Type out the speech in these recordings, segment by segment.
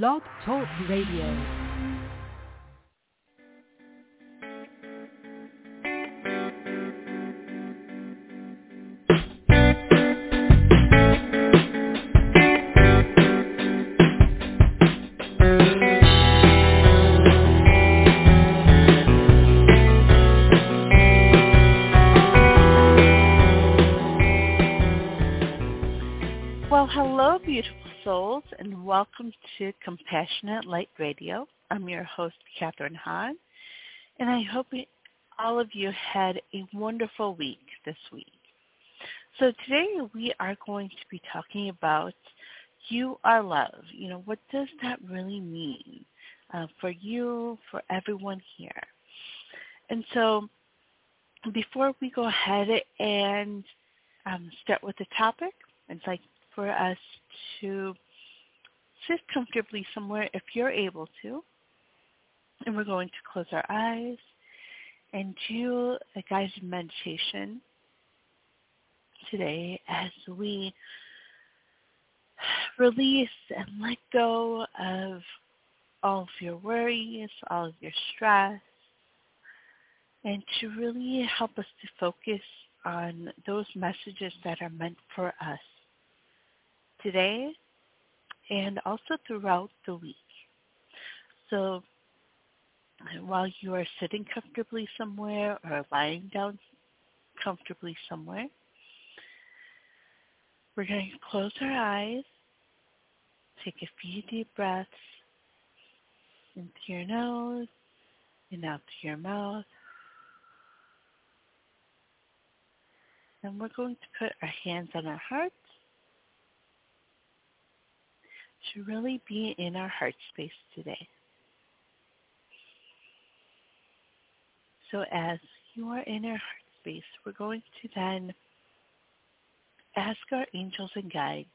Blog Talk Radio. Welcome to Compassionate Light Radio. I'm your host, Catharine Han, and I hope all of you had a wonderful week this week. So today we are going to be talking about you are love. You know, what does that really mean uh, for you, for everyone here? And so before we go ahead and um, start with the topic, I'd like for us to sit comfortably somewhere if you're able to. And we're going to close our eyes and do a guided meditation today as we release and let go of all of your worries, all of your stress, and to really help us to focus on those messages that are meant for us today and also throughout the week. So while you are sitting comfortably somewhere or lying down comfortably somewhere, we're going to close our eyes, take a few deep breaths into your nose and out to your mouth. And we're going to put our hands on our hearts to really be in our heart space today. So as you are in our heart space, we're going to then ask our angels and guides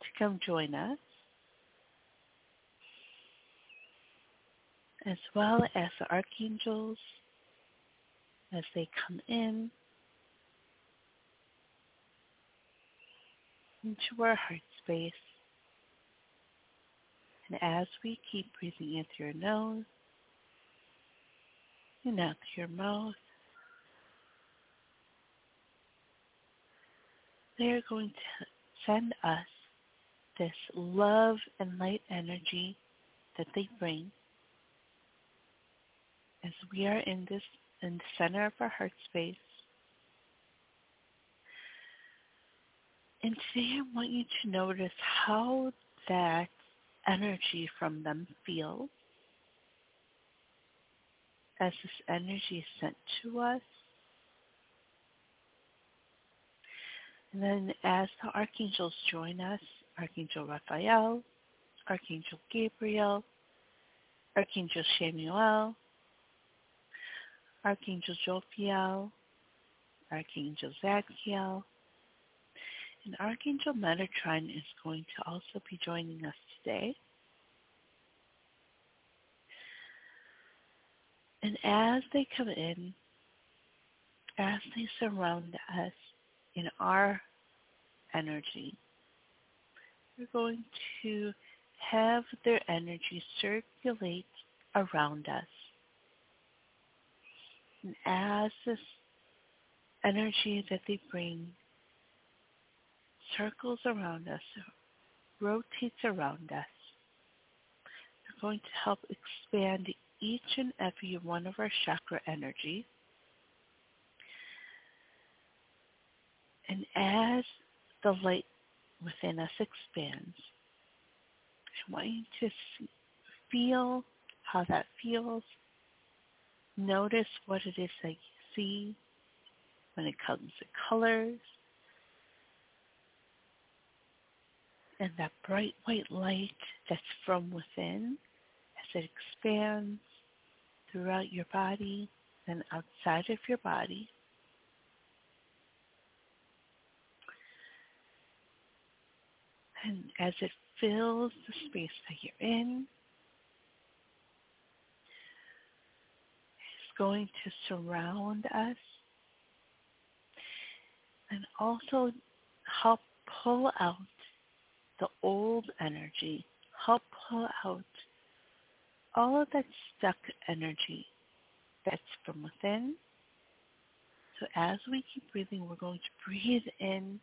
to come join us, as well as the archangels as they come in into our heart space. And as we keep breathing in through your nose and out through your mouth, they are going to send us this love and light energy that they bring as we are in this in the center of our heart space. And today I want you to notice how that energy from them feels as this energy is sent to us. And then as the archangels join us, Archangel Raphael, Archangel Gabriel, Archangel Chamuel, Archangel Jophiel, Archangel Zadkiel, and Archangel Metatron is going to also be joining us today. And as they come in, as they surround us in our energy, we're going to have their energy circulate around us. And as this energy that they bring circles around us, rotates around us, they're going to help expand each and every one of our chakra energy. And as the light within us expands, I want you to feel how that feels. Notice what it is that you see when it comes to colors. And that bright white light that's from within as it expands throughout your body and outside of your body. And as it fills the space that you're in, it's going to surround us and also help pull out the old energy help pull out all of that stuck energy that's from within. So as we keep breathing, we're going to breathe in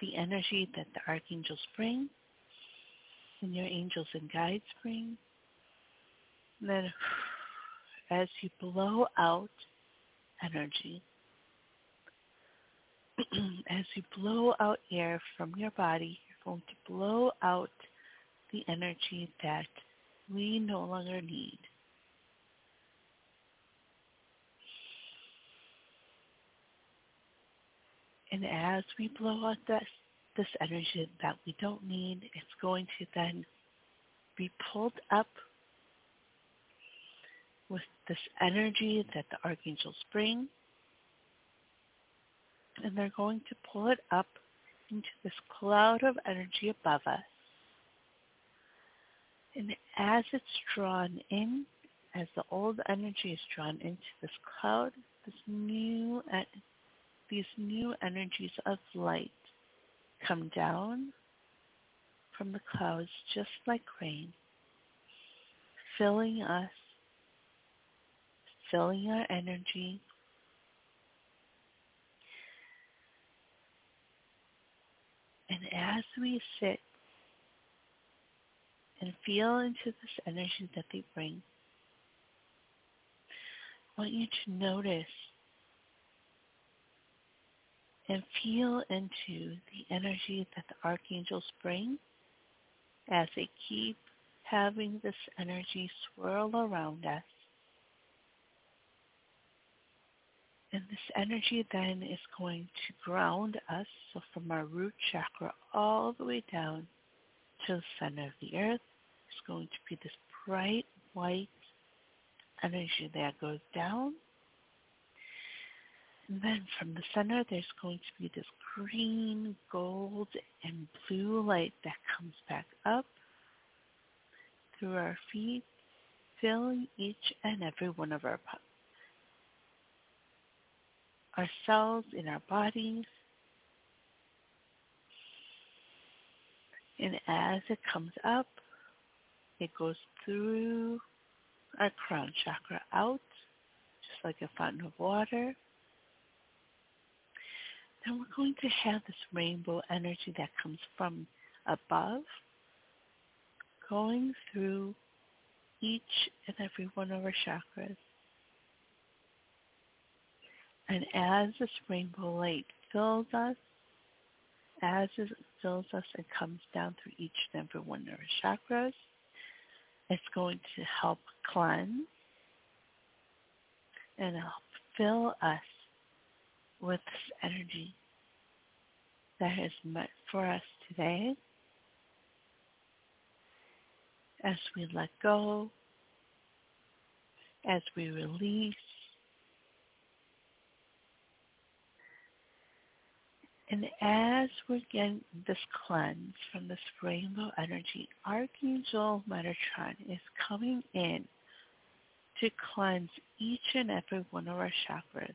the energy that the archangels bring and your angels and guides bring. And then as you blow out energy, as you blow out air from your body, going to blow out the energy that we no longer need. And as we blow out this, this energy that we don't need, it's going to then be pulled up with this energy that the archangels bring. And they're going to pull it up into this cloud of energy above us. And as it's drawn in, as the old energy is drawn into this cloud, this new, these new energies of light come down from the clouds just like rain, filling us, filling our energy. And as we sit and feel into this energy that they bring, I want you to notice and feel into the energy that the archangels bring as they keep having this energy swirl around us. And this energy then is going to ground us, so from our root chakra all the way down to the center of the earth. It's going to be this bright white energy that goes down and then from the center, there's going to be this green, gold, and blue light that comes back up through our feet, filling each and every one of our our cells in our bodies. And as it comes up, it goes through our crown chakra out, just like a fountain of water then we're going to have this rainbow energy that comes from above, going through each and every one of our chakras. And as this rainbow light fills us, as it fills us and comes down through each and every one of our chakras, it's going to help cleanse and help fill us with this energy that is meant for us today. As we let go, as we release, and as we're getting this cleanse from this rainbow energy, Archangel Metatron is coming in to cleanse each and every one of our chakras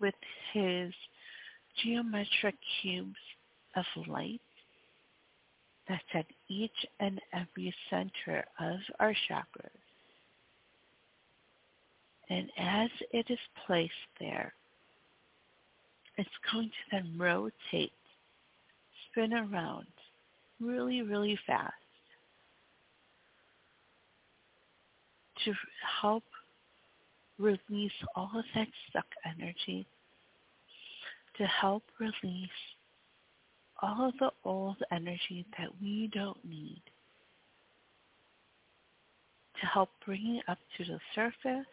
with his geometric cubes of light that's at each and every center of our chakras. And as it is placed there, it's going to then rotate, spin around really, really fast to help release all of that stuck energy to help release all of the old energy that we don't need, to help bring it up to the surface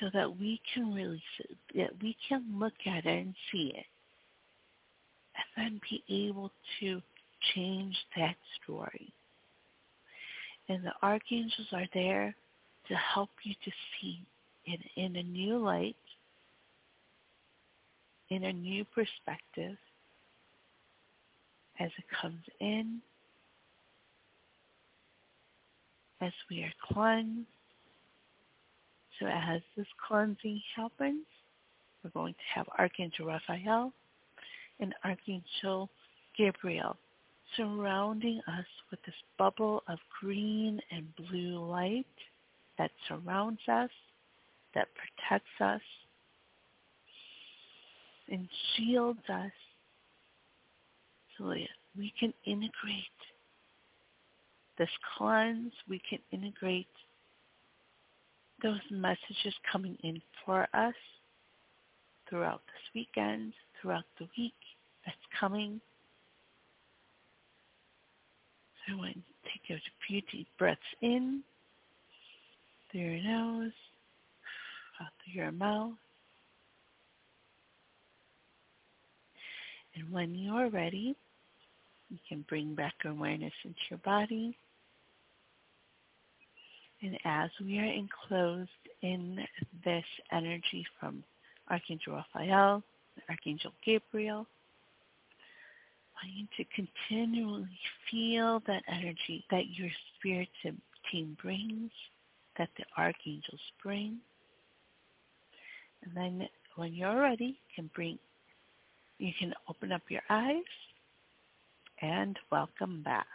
so that we can release it, that we can look at it and see it, and then be able to change that story. And the archangels are there to help you to see it in a new light in a new perspective as it comes in, as we are cleansed. So as this cleansing happens, we're going to have Archangel Raphael and Archangel Gabriel surrounding us with this bubble of green and blue light that surrounds us, that protects us, and shields us so that we can integrate this cleanse, we can integrate those messages coming in for us throughout this weekend, throughout the week that's coming. So I want you to take a few deep breaths in through your nose, out through your mouth. And when you're ready, you can bring back awareness into your body. And as we are enclosed in this energy from Archangel Raphael, Archangel Gabriel, I want you to continually feel that energy that your spirit team brings, that the archangels bring. And then when you're ready, can bring you can open up your eyes and welcome back.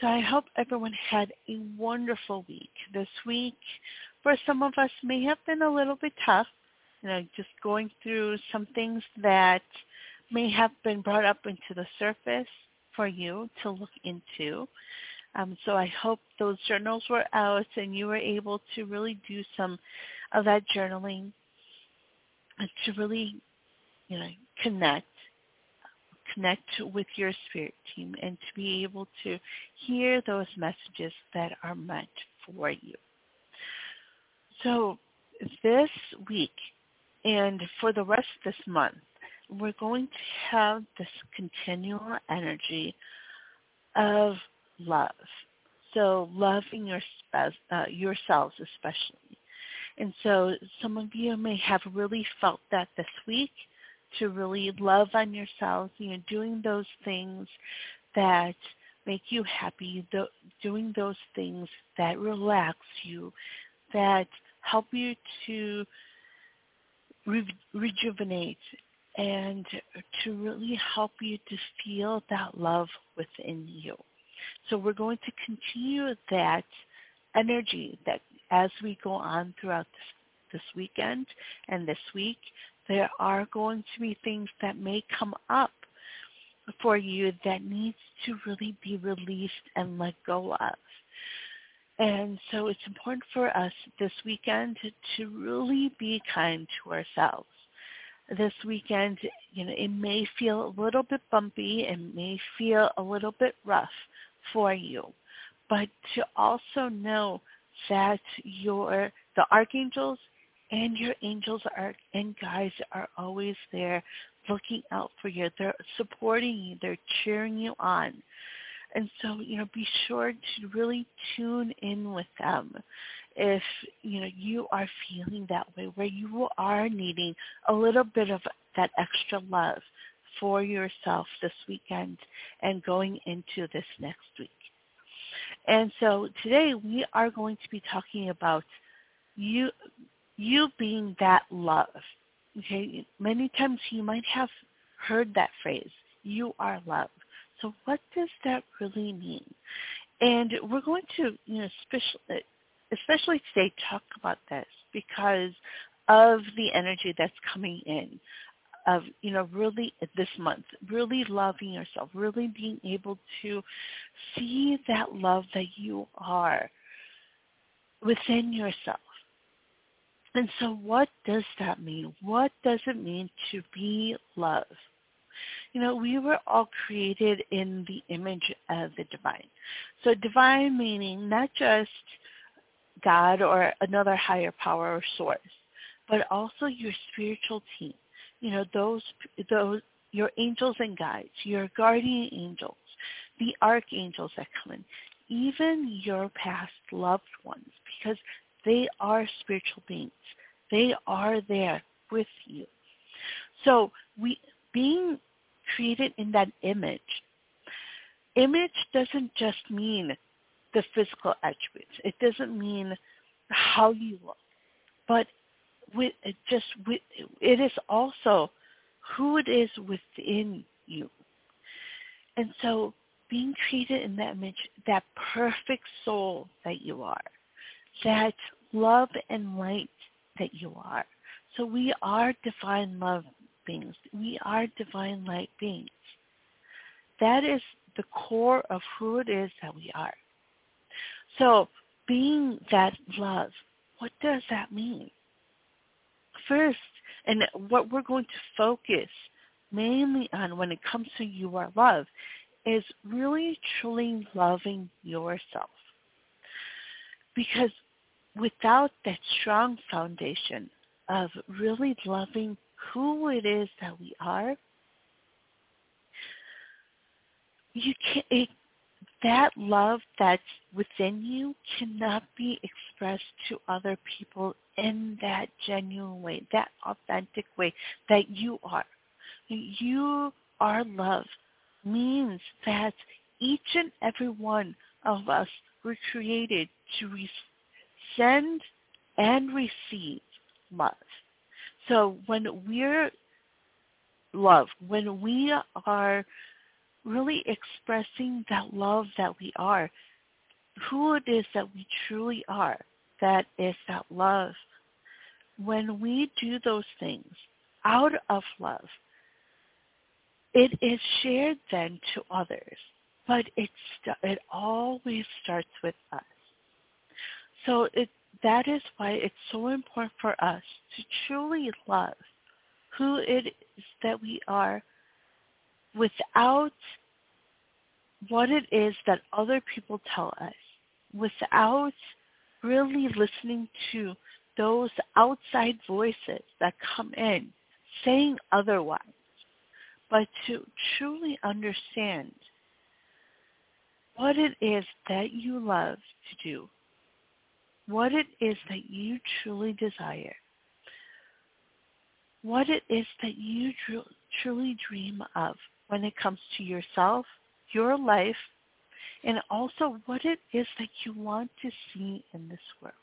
So I hope everyone had a wonderful week. This week, for some of us, may have been a little bit tough. You know, just going through some things that may have been brought up into the surface for you to look into. Um, so I hope those journals were out and you were able to really do some of that journaling to really, you know, connect connect with your spirit team and to be able to hear those messages that are meant for you. So this week and for the rest of this month, we're going to have this continual energy of love. So loving your, uh, yourselves especially. And so some of you may have really felt that this week to really love on yourselves, you know, doing those things that make you happy, doing those things that relax you, that help you to re- rejuvenate and to really help you to feel that love within you. So we're going to continue that energy that as we go on throughout this, this weekend and this week there are going to be things that may come up for you that needs to really be released and let go of. And so it's important for us this weekend to, to really be kind to ourselves. This weekend, you know, it may feel a little bit bumpy, it may feel a little bit rough for you, but to also know that your the archangels and your angels are and guides are always there looking out for you. They're supporting you. They're cheering you on. And so, you know, be sure to really tune in with them if, you know, you are feeling that way, where you are needing a little bit of that extra love for yourself this weekend and going into this next week. And so today we are going to be talking about you you being that love. Okay, many times you might have heard that phrase, you are love. So what does that really mean? And we're going to, you know, especially, especially today talk about this because of the energy that's coming in of, you know, really this month, really loving yourself, really being able to see that love that you are within yourself and so what does that mean? What does it mean to be love? You know, we were all created in the image of the divine. So divine meaning not just God or another higher power or source, but also your spiritual team. You know, those those your angels and guides, your guardian angels, the archangels that come in, even your past loved ones, because they are spiritual beings. They are there with you. So we being created in that image, image doesn't just mean the physical attributes. It doesn't mean how you look, but with it just with, it is also who it is within you. And so being created in that image, that perfect soul that you are, that love and light that you are. So we are divine love beings. We are divine light beings. That is the core of who it is that we are. So being that love, what does that mean? First, and what we're going to focus mainly on when it comes to your love is really truly loving yourself. Because without that strong foundation of really loving who it is that we are, you can it, that love that's within you cannot be expressed to other people in that genuine way, that authentic way that you are. You are love means that each and every one of us were created to send and receive love. So when we're love, when we are really expressing that love that we are, who it is that we truly are, that is that love. When we do those things out of love, it is shared then to others, but it, it always starts with us. So it, that is why it's so important for us to truly love who it is that we are without what it is that other people tell us, without really listening to those outside voices that come in saying otherwise, but to truly understand what it is that you love to do, what it is that you truly desire, what it is that you tr- truly dream of when it comes to yourself, your life, and also what it is that you want to see in this world.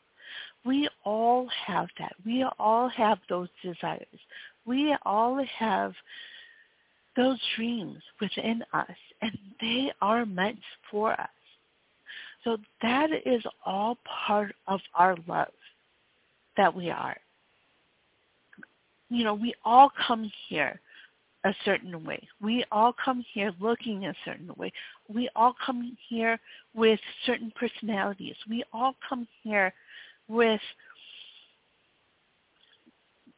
We all have that. We all have those desires. We all have those dreams within us, and they are meant for us. So that is all part of our love that we are. You know, we all come here a certain way. We all come here looking a certain way. We all come here with certain personalities. We all come here with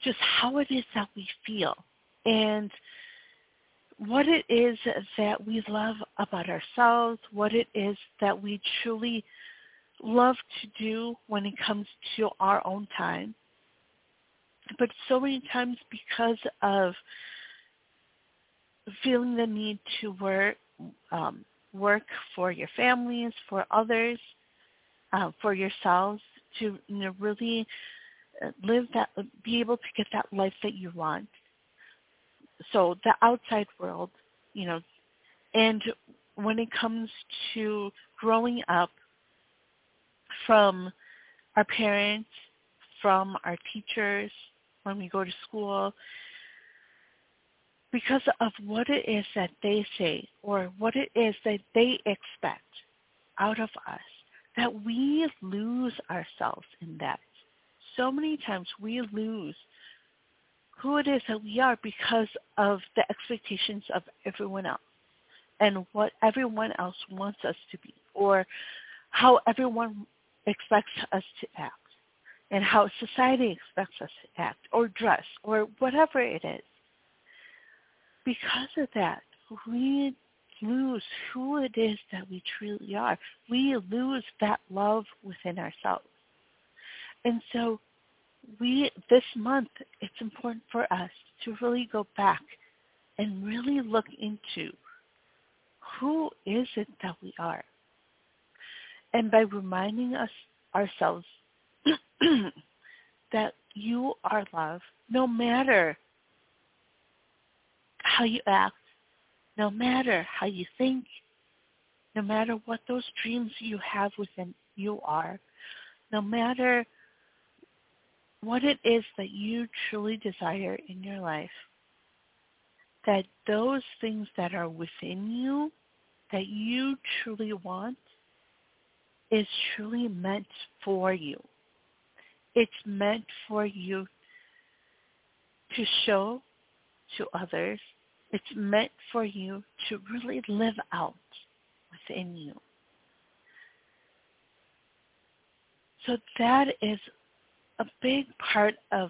just how it is that we feel and what it is that we love about ourselves, what it is that we truly love to do when it comes to our own time. But so many times because of feeling the need to work, um, work for your families, for others, uh, for yourselves, to you know, really uh, live that, be able to get that life that you want so the outside world, you know, and when it comes to growing up from our parents, from our teachers, when we go to school, because of what it is that they say or what it is that they expect out of us, that we lose ourselves in that. So many times we lose who it is that we are because of the expectations of everyone else and what everyone else wants us to be or how everyone expects us to act and how society expects us to act or dress or whatever it is. Because of that, we lose who it is that we truly are. We lose that love within ourselves. And so we this month it's important for us to really go back and really look into who is it that we are. And by reminding us ourselves that you are love, no matter how you act, no matter how you think, no matter what those dreams you have within you are, no matter what it is that you truly desire in your life, that those things that are within you that you truly want is truly meant for you. It's meant for you to show to others. It's meant for you to really live out within you. So that is a big part of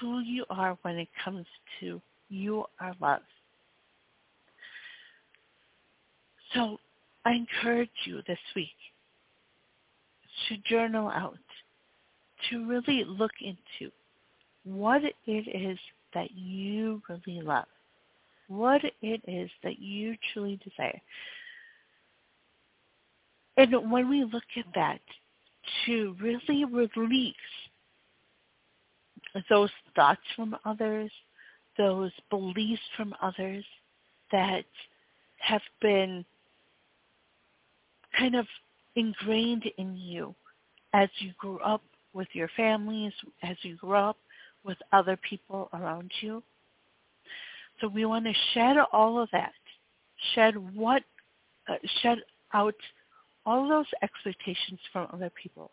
who you are when it comes to you are love. So I encourage you this week to journal out, to really look into what it is that you really love, what it is that you truly desire. And when we look at that, to really release those thoughts from others, those beliefs from others that have been kind of ingrained in you as you grew up with your families, as you grew up with other people around you. So we want to shed all of that, shed what, uh, shed out all those expectations from other people.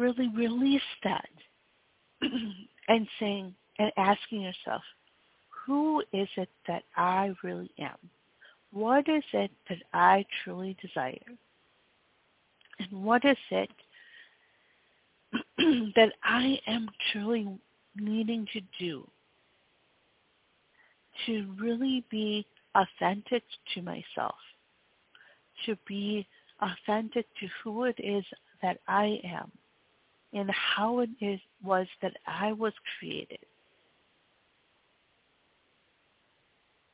Really release that and saying and asking yourself, who is it that I really am? What is it that I truly desire? And what is it that I am truly needing to do to really be authentic to myself, to be authentic to who it is that I am and how it is, was that I was created.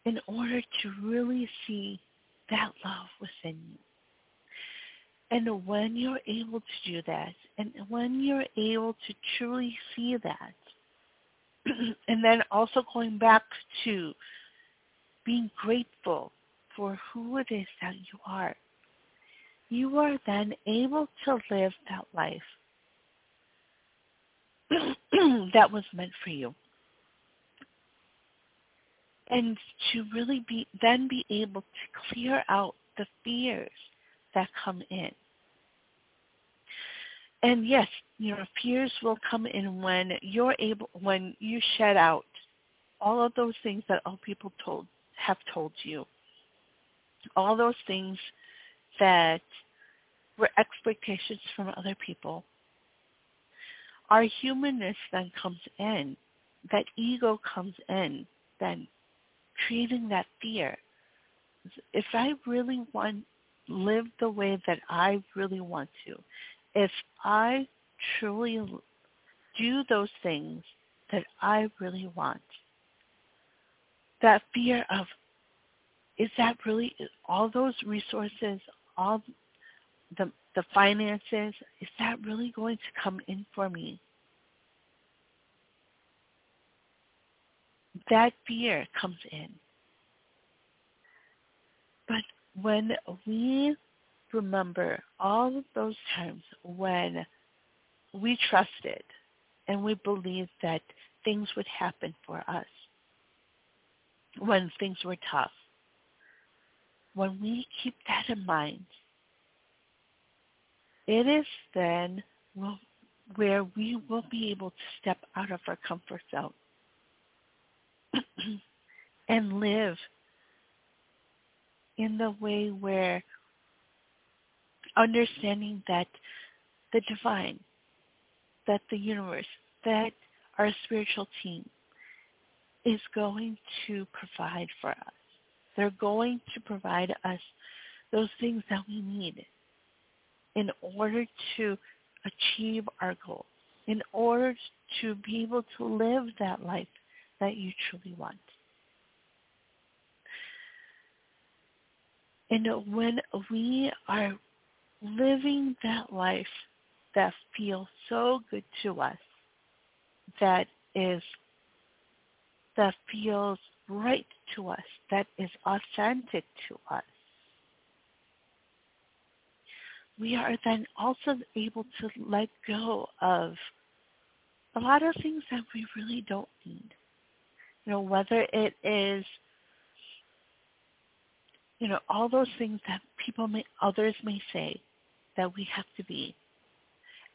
in order to really see that love within you. And when you're able to do that, and when you're able to truly see that, and then also going back to being grateful for who it is that you are, you are then able to live that life that was meant for you and to really be then be able to clear out the fears that come in. And yes, your fears will come in when you're able when you shed out all of those things that all people told have told you. All those things that were expectations from other people. Our humanness then comes in. That ego comes in then creating that fear. If I really want live the way that I really want to, if I truly do those things that I really want, that fear of is that really all those resources, all the the finances, is that really going to come in for me? that fear comes in. But when we remember all of those times when we trusted and we believed that things would happen for us, when things were tough, when we keep that in mind, it is then where we will be able to step out of our comfort zone and live in the way where understanding that the divine, that the universe, that our spiritual team is going to provide for us. They're going to provide us those things that we need in order to achieve our goals, in order to be able to live that life that you truly want. And when we are living that life that feels so good to us, that is, that feels right to us, that is authentic to us, we are then also able to let go of a lot of things that we really don't need. You know, whether it is you know, all those things that people may, others may say that we have to be.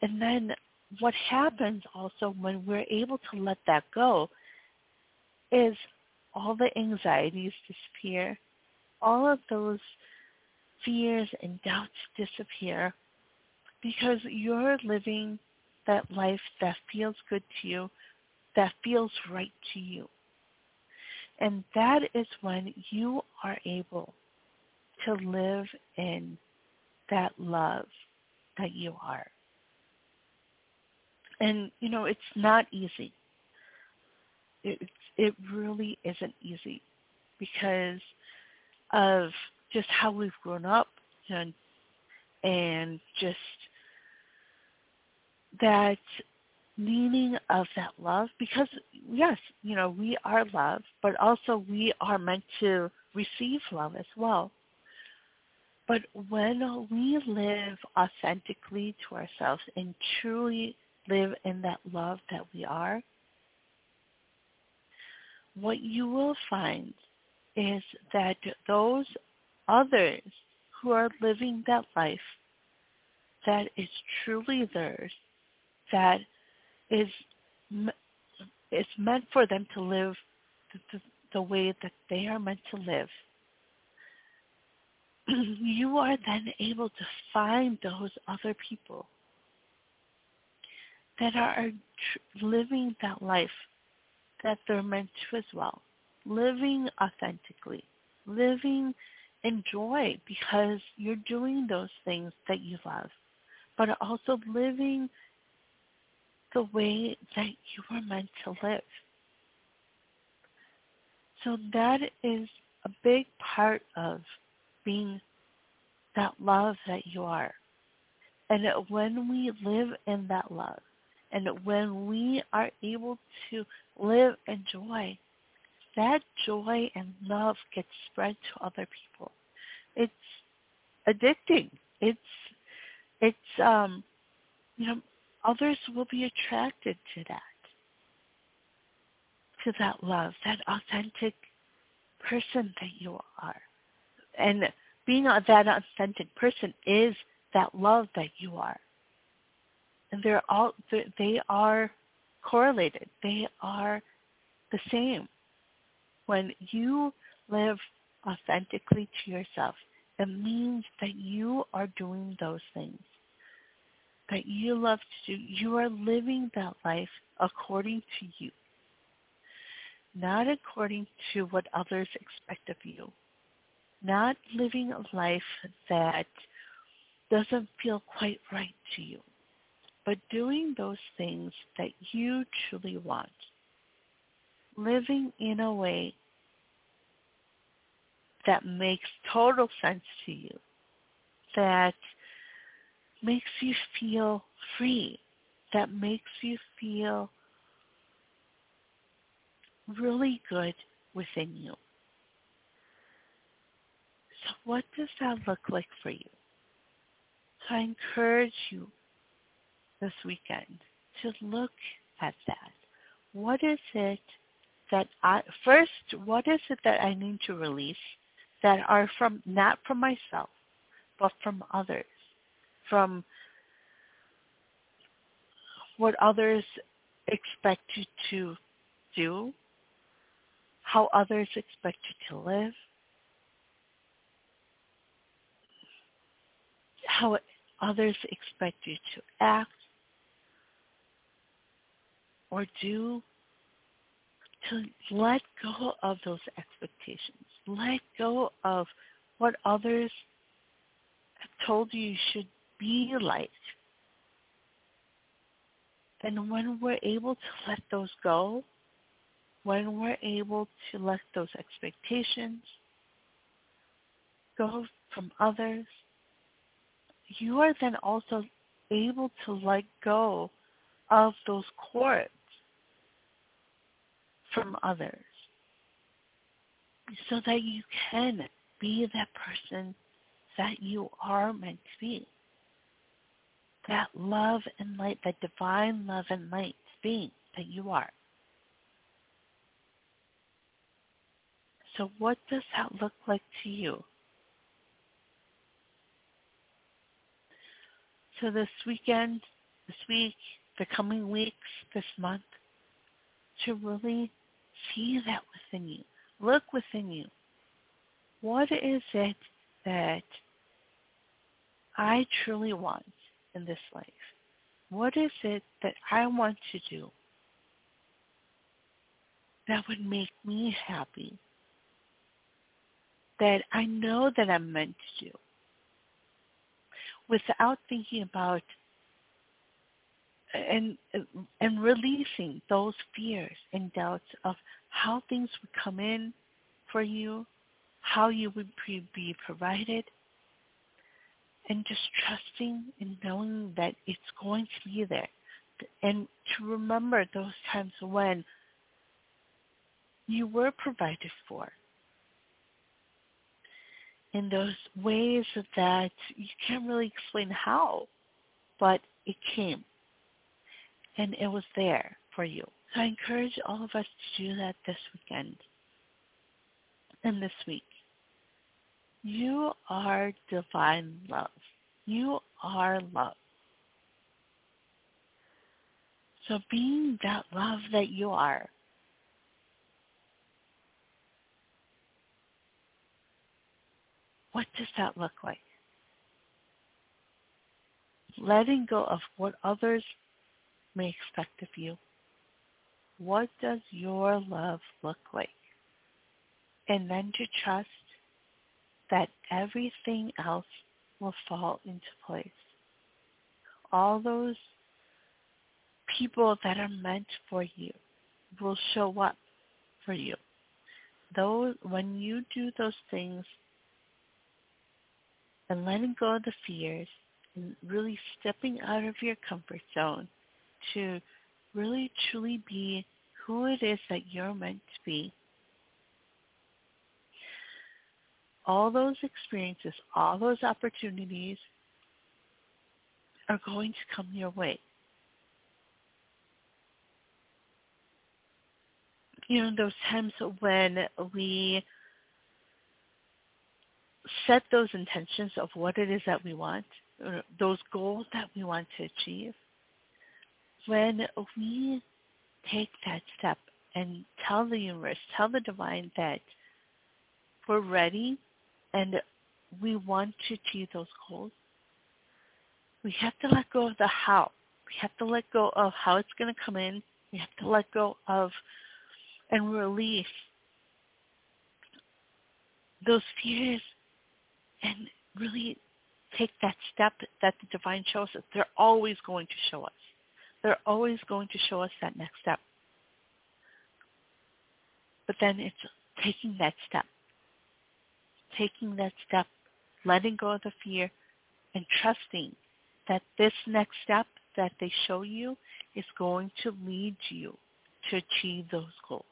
And then what happens also when we're able to let that go is all the anxieties disappear, all of those fears and doubts disappear because you're living that life that feels good to you, that feels right to you. And that is when you are able to live in that love that you are. And, you know, it's not easy. It, it really isn't easy because of just how we've grown up and, and just that meaning of that love because yes, you know, we are love, but also we are meant to receive love as well. But when we live authentically to ourselves and truly live in that love that we are, what you will find is that those others who are living that life that is truly theirs, that is is meant for them to live the, the, the way that they are meant to live, you are then able to find those other people that are tr- living that life that they're meant to as well, living authentically, living in joy because you're doing those things that you love, but also living the way that you were meant to live. So that is a big part of being that love that you are. And when we live in that love, and when we are able to live in joy, that joy and love gets spread to other people. It's addicting. It's it's um you know others will be attracted to that to that love, that authentic person that you are. And being that authentic person is that love that you are. And they're all they are correlated. They are the same. When you live authentically to yourself, it means that you are doing those things that you love to do. You are living that life according to you, not according to what others expect of you not living a life that doesn't feel quite right to you, but doing those things that you truly want. Living in a way that makes total sense to you, that makes you feel free, that makes you feel really good within you. So what does that look like for you? So I encourage you this weekend to look at that. What is it that I, first, what is it that I need to release that are from, not from myself, but from others, from what others expect you to do, how others expect you to live, how others expect you to act or do to let go of those expectations. Let go of what others have told you should be like. And when we're able to let those go, when we're able to let those expectations go from others, you are then also able to let go of those cords from others so that you can be that person that you are meant to be. That love and light, that divine love and light being that you are. So what does that look like to you? So this weekend, this week, the coming weeks, this month, to really see that within you. Look within you. What is it that I truly want in this life? What is it that I want to do that would make me happy? That I know that I'm meant to do without thinking about and and releasing those fears and doubts of how things would come in for you, how you would be provided, and just trusting and knowing that it's going to be there. And to remember those times when you were provided for. In those ways that you can't really explain how, but it came. And it was there for you. So I encourage all of us to do that this weekend and this week. You are divine love. You are love. So being that love that you are, what does that look like? Letting go of what others may expect of you. What does your love look like? And then to trust that everything else will fall into place. All those people that are meant for you will show up for you. Those when you do those things and letting go of the fears and really stepping out of your comfort zone to really truly be who it is that you're meant to be all those experiences, all those opportunities are going to come your way. You know, those times when we set those intentions of what it is that we want, those goals that we want to achieve, when we take that step and tell the universe, tell the divine that we're ready and we want to achieve those goals, we have to let go of the how. We have to let go of how it's going to come in. We have to let go of and release those fears and really take that step that the divine shows us. They're always going to show us. They're always going to show us that next step. But then it's taking that step taking that step, letting go of the fear, and trusting that this next step that they show you is going to lead you to achieve those goals.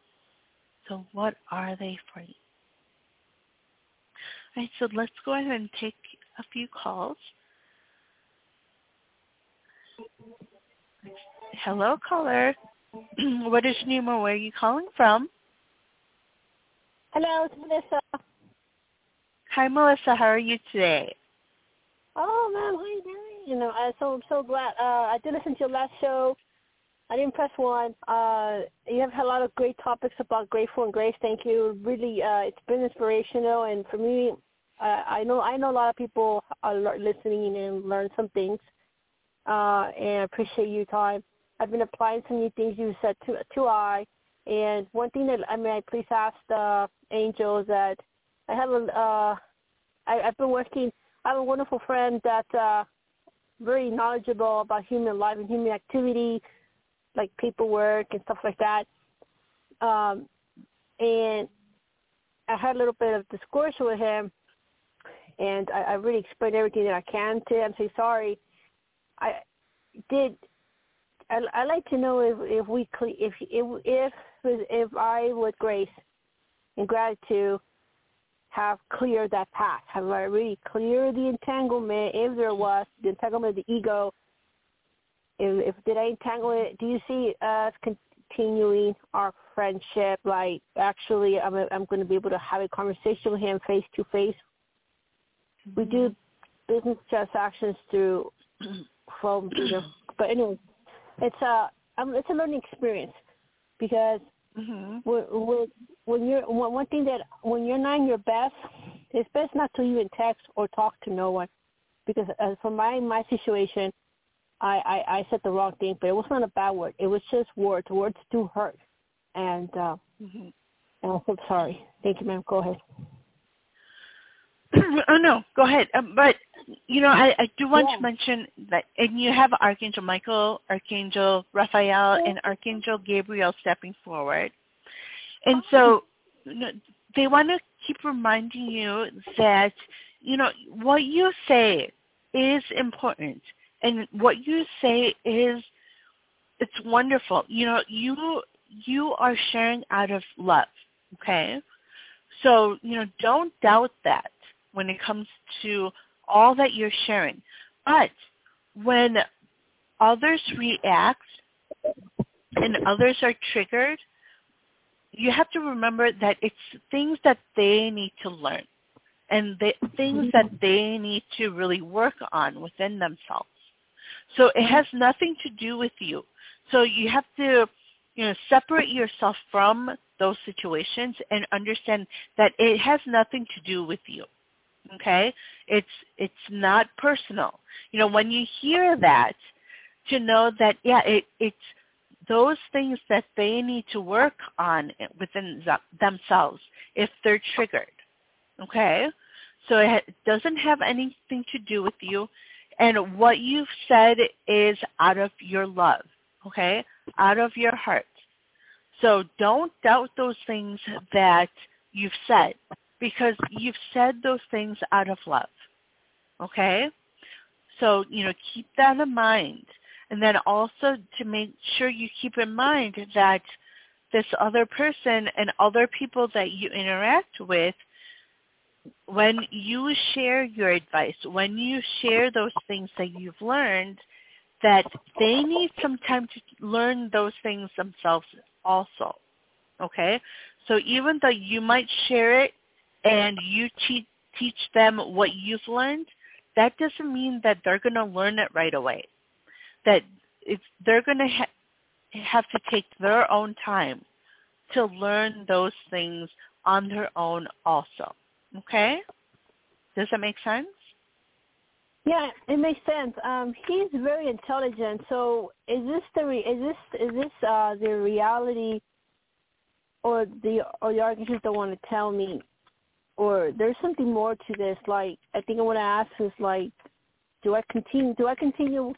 So what are they for you? All right, so let's go ahead and take a few calls. Hello, caller. what is your name or where are you calling from? Hello, it's Melissa. Hi, Melissa. How are you today? Oh, ma'am, how are you doing? You know, I so I'm so so glad. Uh, I did listen to your last show. I didn't press one. Uh, you have had a lot of great topics about grateful and grace. Thank you. Really, uh, it's been inspirational, and for me, uh, I know I know a lot of people are listening and learn some things. Uh, and I appreciate your time. I've been applying some new things you said to to I. And one thing that I mean, I please ask the angels that I have a uh, I, I've been working. I have a wonderful friend that's uh, very knowledgeable about human life and human activity, like paperwork and stuff like that. Um, and I had a little bit of discourse with him, and I, I really explained everything that I can to him. Say sorry. I did. I I like to know if if we if if if if I with grace and gratitude have cleared that path? Have I really cleared the entanglement, if there was the entanglement of the ego? If, if did I entangle it? Do you see us continuing our friendship? Like, actually, I'm I'm going to be able to have a conversation with him face to face. We do mm-hmm. business transactions through from you know. But anyway, it's a um, it's a learning experience because mm-hmm. when, when you're one thing that when you're not in your best, it's best not to even text or talk to no one because uh, for my my situation, I, I I said the wrong thing, but it was not a bad word. It was just words. Words do hurt, and uh, mm-hmm. and I'm so sorry. Thank you, ma'am. Go ahead. oh no, go ahead. Um, but you know, I, I do want yeah. to mention that, and you have Archangel Michael, Archangel Raphael, and Archangel Gabriel stepping forward, and oh. so you know, they want to keep reminding you that you know what you say is important, and what you say is it's wonderful. You know, you you are sharing out of love, okay? So you know, don't doubt that when it comes to all that you're sharing. But when others react and others are triggered, you have to remember that it's things that they need to learn and the things that they need to really work on within themselves. So it has nothing to do with you. So you have to, you know, separate yourself from those situations and understand that it has nothing to do with you okay? It's it's not personal. You know when you hear that to know that yeah it it's those things that they need to work on within themselves if they're triggered okay? So it doesn't have anything to do with you. And what you've said is out of your love okay? Out of your heart. So don't doubt those things that you've said because you've said those things out of love. Okay? So, you know, keep that in mind. And then also to make sure you keep in mind that this other person and other people that you interact with, when you share your advice, when you share those things that you've learned, that they need some time to learn those things themselves also. Okay? So even though you might share it and you te- teach them what you've learned, that doesn't mean that they're going to learn it right away. That it's, they're going to ha- have to take their own time to learn those things on their own also. Okay? Does that make sense? Yeah, it makes sense. Um, he's very intelligent. So, is this the re- is this is this uh, the reality, or the or the architects don't want to tell me or there's something more to this. Like I think I want to ask is like, do I continue? Do I continue?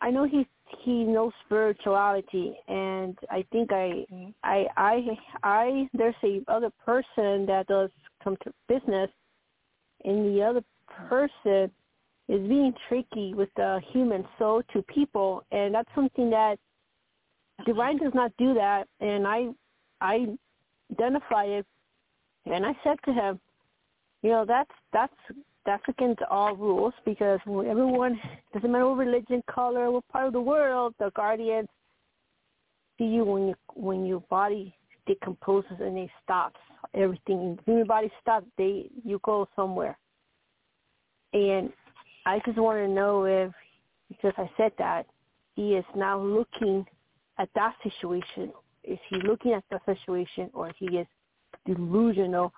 I know he he knows spirituality, and I think I mm-hmm. I I I there's a other person that does come to business, and the other person is being tricky with the human soul to people, and that's something that divine does not do that, and I I identify it and I said to him, you know, that's that's that's against all rules because everyone doesn't matter what religion, color, what part of the world, the guardians see you when you when your body decomposes and it stops. Everything when your body stops, they you go somewhere. And I just want to know if because I said that he is now looking at that situation. Is he looking at the situation or he is delusional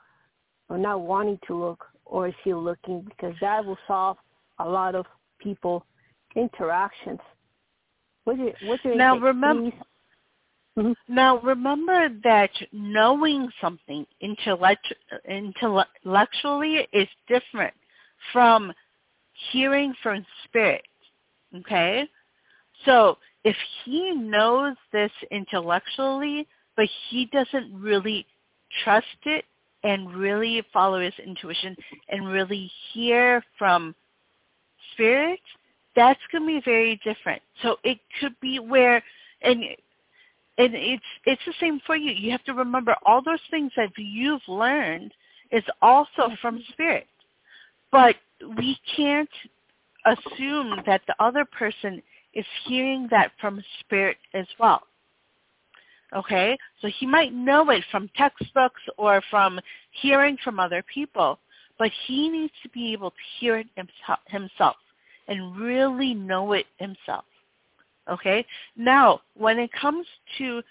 or not wanting to look, or is he looking? Because that will solve a lot of people interactions. What's your, what's your now remember. Mm-hmm. Now remember that knowing something intellect, intellectually is different from hearing from spirit. Okay? So if he knows this intellectually, but he doesn't really trust it and really follow his intuition and really hear from spirit, that's going to be very different. So it could be where, and and it's it's the same for you. You have to remember all those things that you've learned is also from spirit, but we can't assume that the other person is hearing that from spirit as well. Okay? So he might know it from textbooks or from hearing from other people, but he needs to be able to hear it himself. and really know it himself. Okay? Now, when it comes to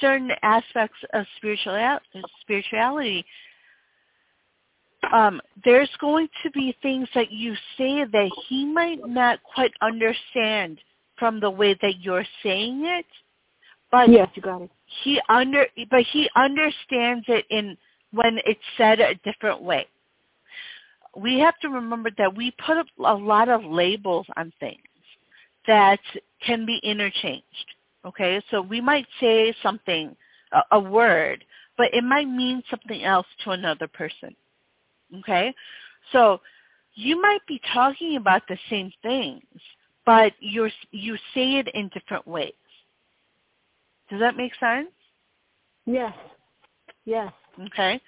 certain aspects of spirituality, um, there's going to be things that you say that he might not quite understand from the way that you're saying it, but yes, you got it. He under, but he understands it in when it's said a different way. We have to remember that we put a, lot of labels on things that can be interchanged. Okay, so we might say something, a, a word, but it might mean something else to another person. Okay, so you might be talking about the same things, but you're you say it in different ways. Does that make sense? Yes. Yes. Okay.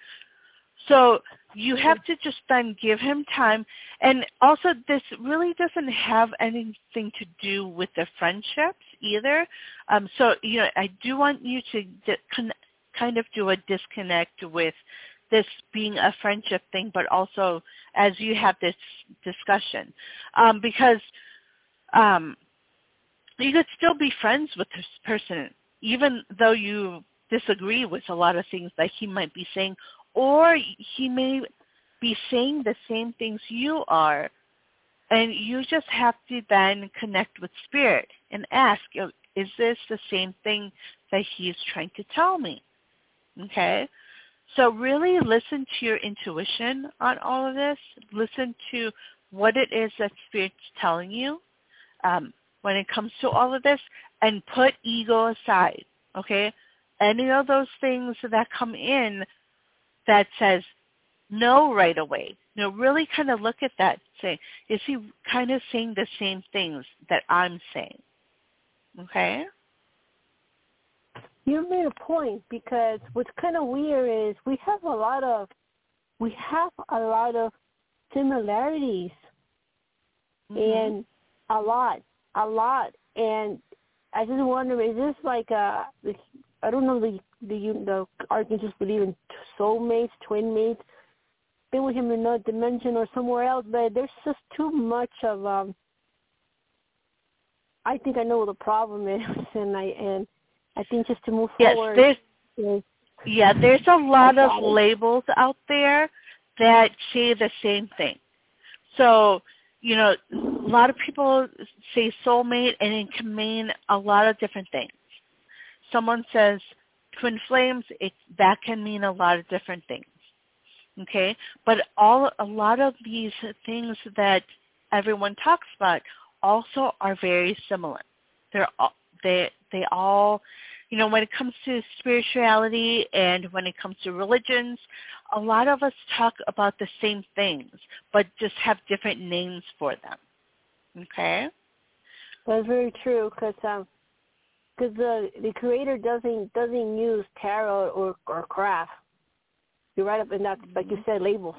So you have to just then give him time. And also this really doesn't have anything to do with the friendships either. Um, so, you know, I do want you to di- kind of do a disconnect with this being a friendship thing, but also as you have this discussion. Um, because um, you could still be friends with this person, even though you disagree with a lot of things that he might be saying, or he may be saying the same things you are. And you just have to then connect with spirit and ask, is this the same thing that he's trying to tell me? Okay? So really listen to your intuition on all of this. Listen to what it is that Spirit's telling you um, when it comes to all of this and put ego aside, okay? Any of those things that come in that says no right away. You know, really kind of look at that. Say, is he kind of saying the same things that I'm saying? Okay. You made a point because what's kind of weird is we have a lot of we have a lot of similarities mm-hmm. and a lot, a lot, and I just wonder is this like a I don't know the the the archangels believe in soulmates, twin mates, been with him in another dimension or somewhere else, but there's just too much of um I think I know what the problem is and I and I think just to move yes, forward there's, is, yeah, there's a lot of labels out there that say the same thing. So, you know, lot of people say soulmate and it can mean a lot of different things. Someone says twin flames, it that can mean a lot of different things. Okay? But all a lot of these things that everyone talks about also are very similar. They're all, they they all you know when it comes to spirituality and when it comes to religions a lot of us talk about the same things but just have different names for them okay that's very true because um because the the creator doesn't doesn't use tarot or or craft. You're right up in that, like you said, labels.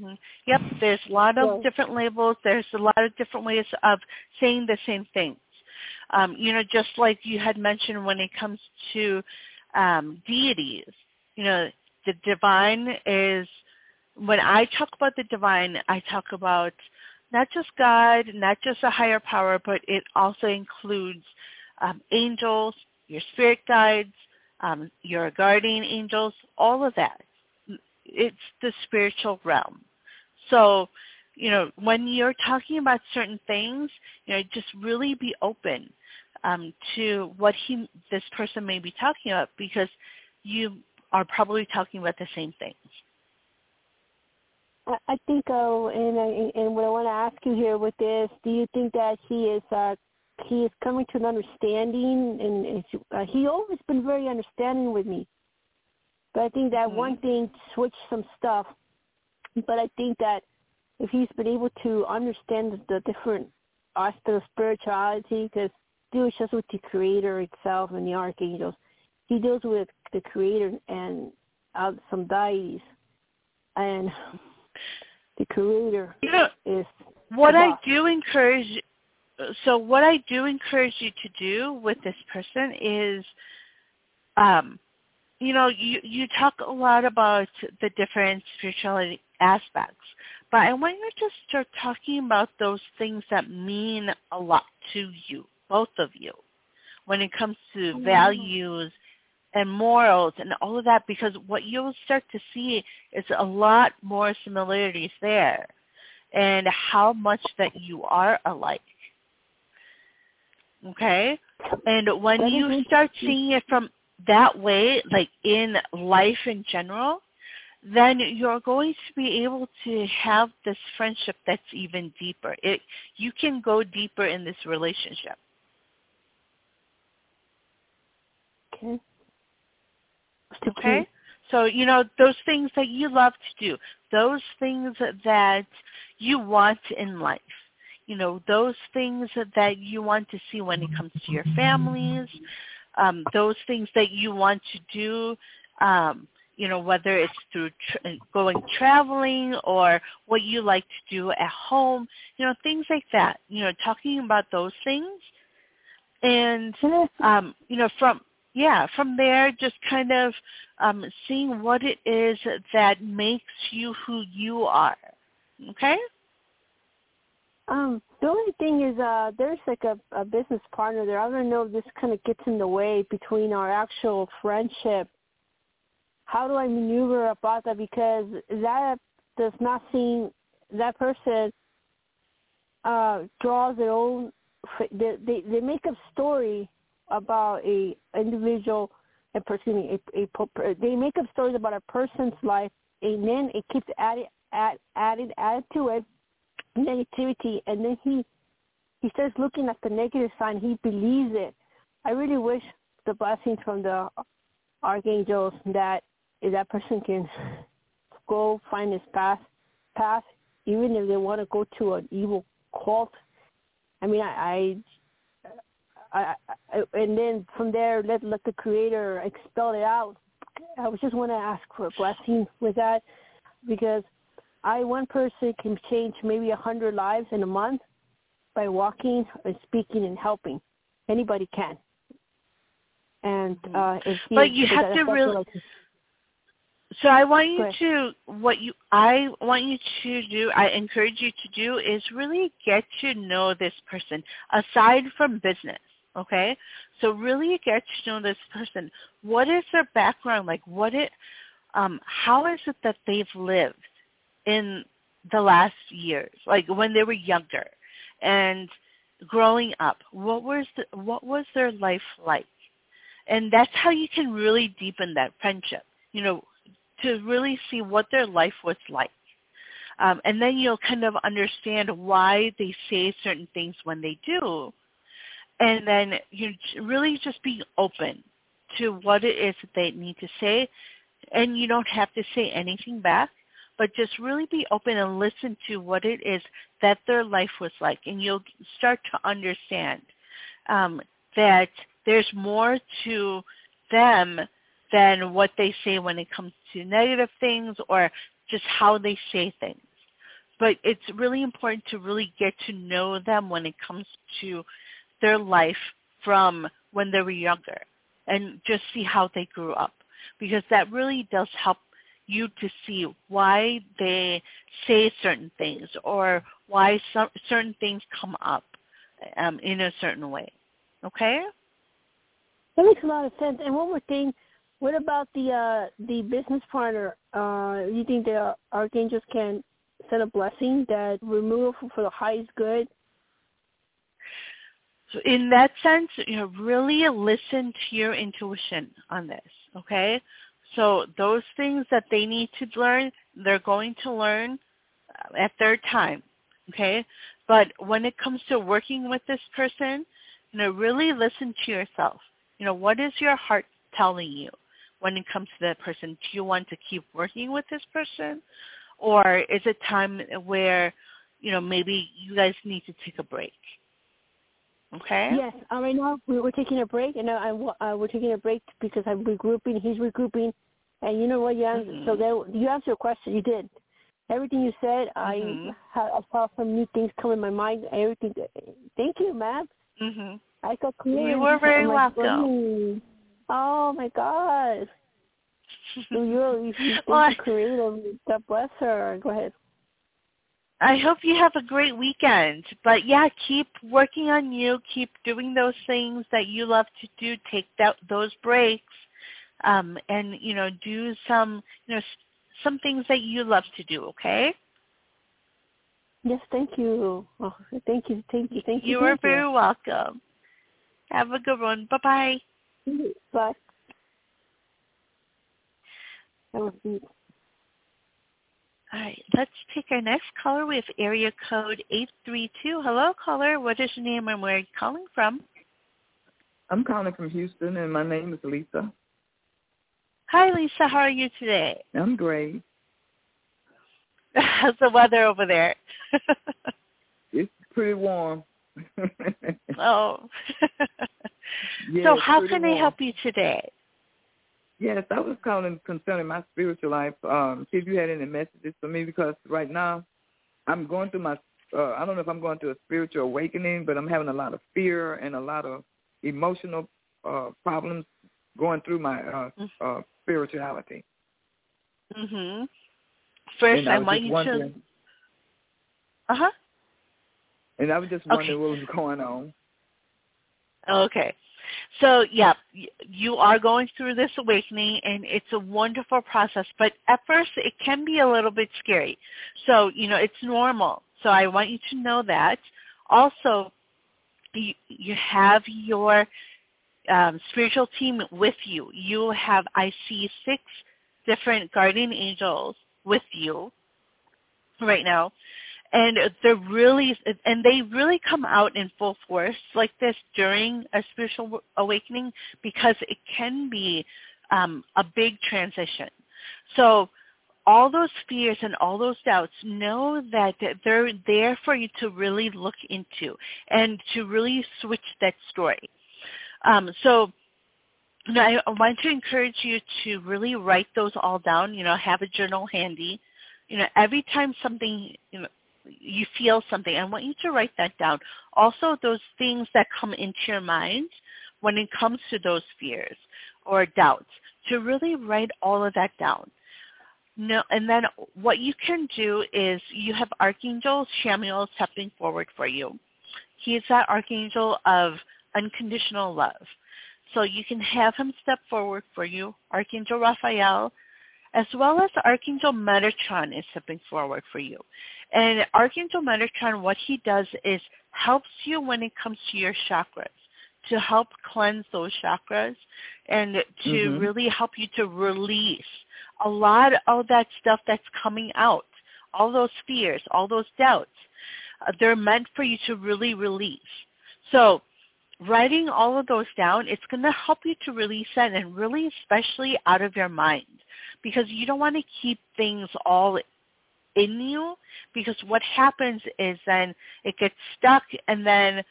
Mm-hmm. Yep, there's a lot of yeah. different labels. There's a lot of different ways of saying the same things. Um, you know, just like you had mentioned when it comes to um, deities, you know, the divine is, when I talk about the divine, I talk about not just God, not just a higher power, but it also includes um, angels, your spirit guides, um, your guardian angels, all of that. It's the spiritual realm. So, you know, when you're talking about certain things, you know, just really be open um, to what he, this person may be talking about because you are probably talking about the same things. I think, uh, and I, and what I want to ask you here with this, do you think that he is uh, he is coming to an understanding, and uh, he always been very understanding with me. But I think that mm-hmm. one thing switched some stuff. But I think that if he's been able to understand the different aspects of spirituality, because deals just with the Creator itself and the archangels, he deals with the Creator and uh, some deities, and the creator you know, is what I do encourage so what I do encourage you to do with this person is um you know you you talk a lot about the different spirituality aspects but I want you to start talking about those things that mean a lot to you, both of you, when it comes to mm-hmm. values and morals and all of that, because what you'll start to see is a lot more similarities there and how much that you are alike. Okay? And when you start seeing it from that way, like in life in general, then you're going to be able to have this friendship that's even deeper. It you can go deeper in this relationship. Okay. Okay? So, you know, those things that you love to do, those things that you want in life, you know, those things that you want to see when it comes to your families, um, those things that you want to do, um, you know, whether it's through tra- going traveling or what you like to do at home, you know, things like that. You know, talking about those things, and um, you know, from yeah, from there, just kind of um, seeing what it is that makes you who you are. Okay. Um, the only thing is, uh, there's like a, a business partner there. I don't know if this kind of gets in the way between our actual friendship. How do I maneuver about that? Because that does not seem that person uh, draws their own. They, they they make up story about a individual, a person, a, a, they make up stories about a person's life, and then it keeps adding, add, added, added to it negativity, and then he he starts looking at the negative side. He believes it. I really wish the blessings from the archangels that that person can go find his path, path, even if they want to go to an evil cult. I mean, I, I, I, and then from there, let let the Creator expel it out. I was just want to ask for a blessing with that, because I one person can change maybe a hundred lives in a month by walking and speaking and helping. Anybody can. And mm-hmm. uh, if he, but you have to really. So I want you to what you I want you to do. I encourage you to do is really get to know this person aside from business. Okay, so really get to know this person. What is their background like? What it, um, how is it that they've lived in the last years, like when they were younger, and growing up? What was the, what was their life like? And that's how you can really deepen that friendship. You know, to really see what their life was like. Um, and then you'll kind of understand why they say certain things when they do, and then you really just be open to what it is that they need to say. And you don't have to say anything back but just really be open and listen to what it is that their life was like. And you'll start to understand um, that there's more to them than what they say when it comes to negative things or just how they say things. But it's really important to really get to know them when it comes to their life from when they were younger and just see how they grew up because that really does help you to see why they say certain things or why some, certain things come up um, in a certain way. Okay? That makes a lot of sense. And one more thing, what about the uh, the business partner? Uh, you think the archangels can send a blessing that remove for the highest good so in that sense, you know, really listen to your intuition on this, okay? So those things that they need to learn, they're going to learn uh, at their time, okay? But when it comes to working with this person, you know, really listen to yourself. You know, what is your heart telling you when it comes to that person? Do you want to keep working with this person? Or is it time where, you know, maybe you guys need to take a break? Okay. Yes. Uh, right now we're taking a break, and I, uh, we're taking a break because I'm regrouping. He's regrouping, and you know what? You answered, mm-hmm. so there, you answered your question. You did everything you said. Mm-hmm. I I saw some new things come in my mind. Everything. Thank you, ma'am. Mhm. I got clear. You were very welcome. Oh my God. you're, you're well, creative. God bless her. Go ahead. I hope you have a great weekend. But yeah, keep working on you. Keep doing those things that you love to do. Take that those breaks, um, and you know, do some you know some things that you love to do. Okay. Yes, thank you. Oh, thank you, thank you, thank you. You are very welcome. Have a good one. Bye-bye. Bye. That was all right, let's take our next caller. We have area code 832. Hello, caller. What is your name and where are you calling from? I'm calling from Houston, and my name is Lisa. Hi, Lisa. How are you today? I'm great. How's the weather over there? it's pretty warm. oh. yeah, so how can warm. I help you today? Yes, I was calling concerning my spiritual life. Um, see if you had any messages for me because right now I'm going through my. Uh, I don't know if I'm going through a spiritual awakening, but I'm having a lot of fear and a lot of emotional uh, problems going through my uh, mm. uh, spirituality. Mhm. First, I, I want you to. Uh huh. And I was just wondering okay. what was going on. Okay. So yeah, you are going through this awakening and it's a wonderful process, but at first it can be a little bit scary. So, you know, it's normal. So I want you to know that. Also, you, you have your um, spiritual team with you. You have, I see six different guardian angels with you right now and they're really and they really come out in full force like this during a spiritual awakening because it can be um, a big transition. So all those fears and all those doubts, know that they're there for you to really look into and to really switch that story. Um, so you know, I, want to encourage you to really write those all down. You know, have a journal handy. You know, every time something you know you feel something. I want you to write that down. Also, those things that come into your mind when it comes to those fears or doubts, to really write all of that down. No, and then what you can do is you have Archangel Chamuel stepping forward for you. He is that Archangel of unconditional love. So you can have him step forward for you. Archangel Raphael, as well as Archangel Metatron is stepping forward for you. And Archangel Metatron, what he does is helps you when it comes to your chakras, to help cleanse those chakras and to mm-hmm. really help you to release a lot of that stuff that's coming out, all those fears, all those doubts. Uh, they're meant for you to really release. So writing all of those down, it's going to help you to release that and really especially out of your mind because you don't want to keep things all in you because what happens is then it gets stuck and then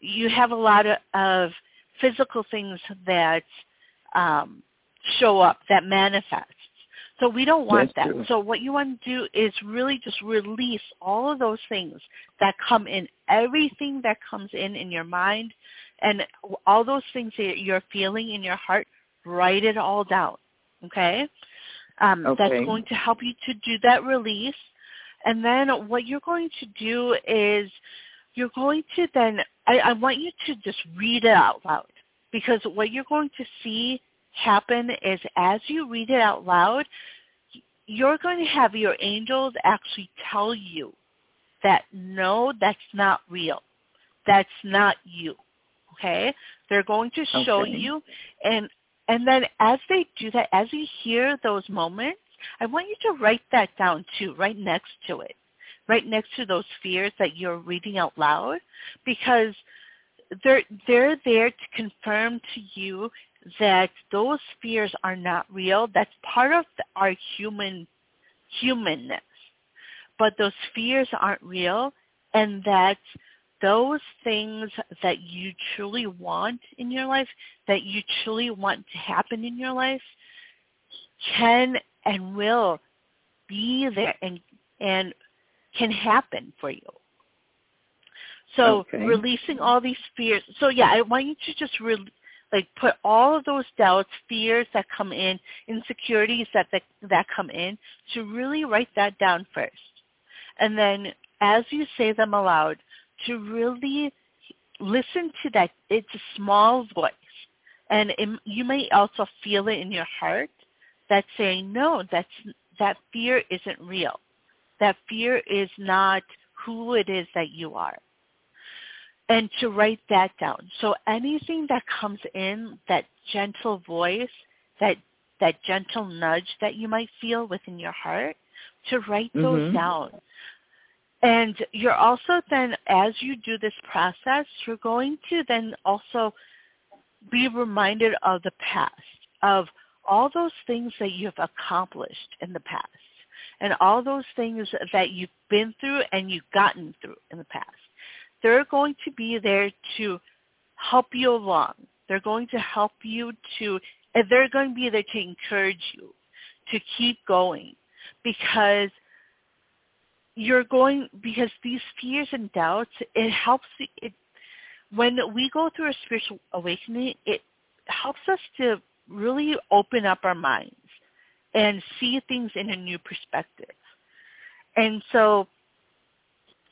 you have a lot of, of physical things that um, show up that manifest. So we don't want That's that. True. So what you want to do is really just release all of those things that come in, everything that comes in in your mind, and all those things that you're feeling in your heart, write it all down. Okay? Um, okay. That's going to help you to do that release. And then what you're going to do is you're going to then, I, I want you to just read it out loud because what you're going to see happen is as you read it out loud, you're going to have your angels actually tell you that no, that's not real. That's not you. Okay? They're going to show okay. you and and then as they do that, as you hear those moments, I want you to write that down too, right next to it, right next to those fears that you're reading out loud, because they're they're there to confirm to you that those fears are not real. That's part of our human humanness, but those fears aren't real, and that those things that you truly want in your life, that you truly want to happen in your life, can and will be there and and can happen for you. So okay. releasing all these fears. So yeah, I want you to just re- like put all of those doubts, fears that come in, insecurities that, that that come in, to really write that down first. And then as you say them aloud, to really listen to that. It's a small voice. And it, you may also feel it in your heart that's saying, no, that's, that fear isn't real. That fear is not who it is that you are. And to write that down. So anything that comes in, that gentle voice, that that gentle nudge that you might feel within your heart, to write those mm-hmm. down. And you're also then, as you do this process, you're going to then also be reminded of the past, of all those things that you've accomplished in the past, and all those things that you've been through and you've gotten through in the past. They're going to be there to help you along. They're going to help you to, and they're going to be there to encourage you to keep going because you're going because these fears and doubts it helps it when we go through a spiritual awakening it helps us to really open up our minds and see things in a new perspective and so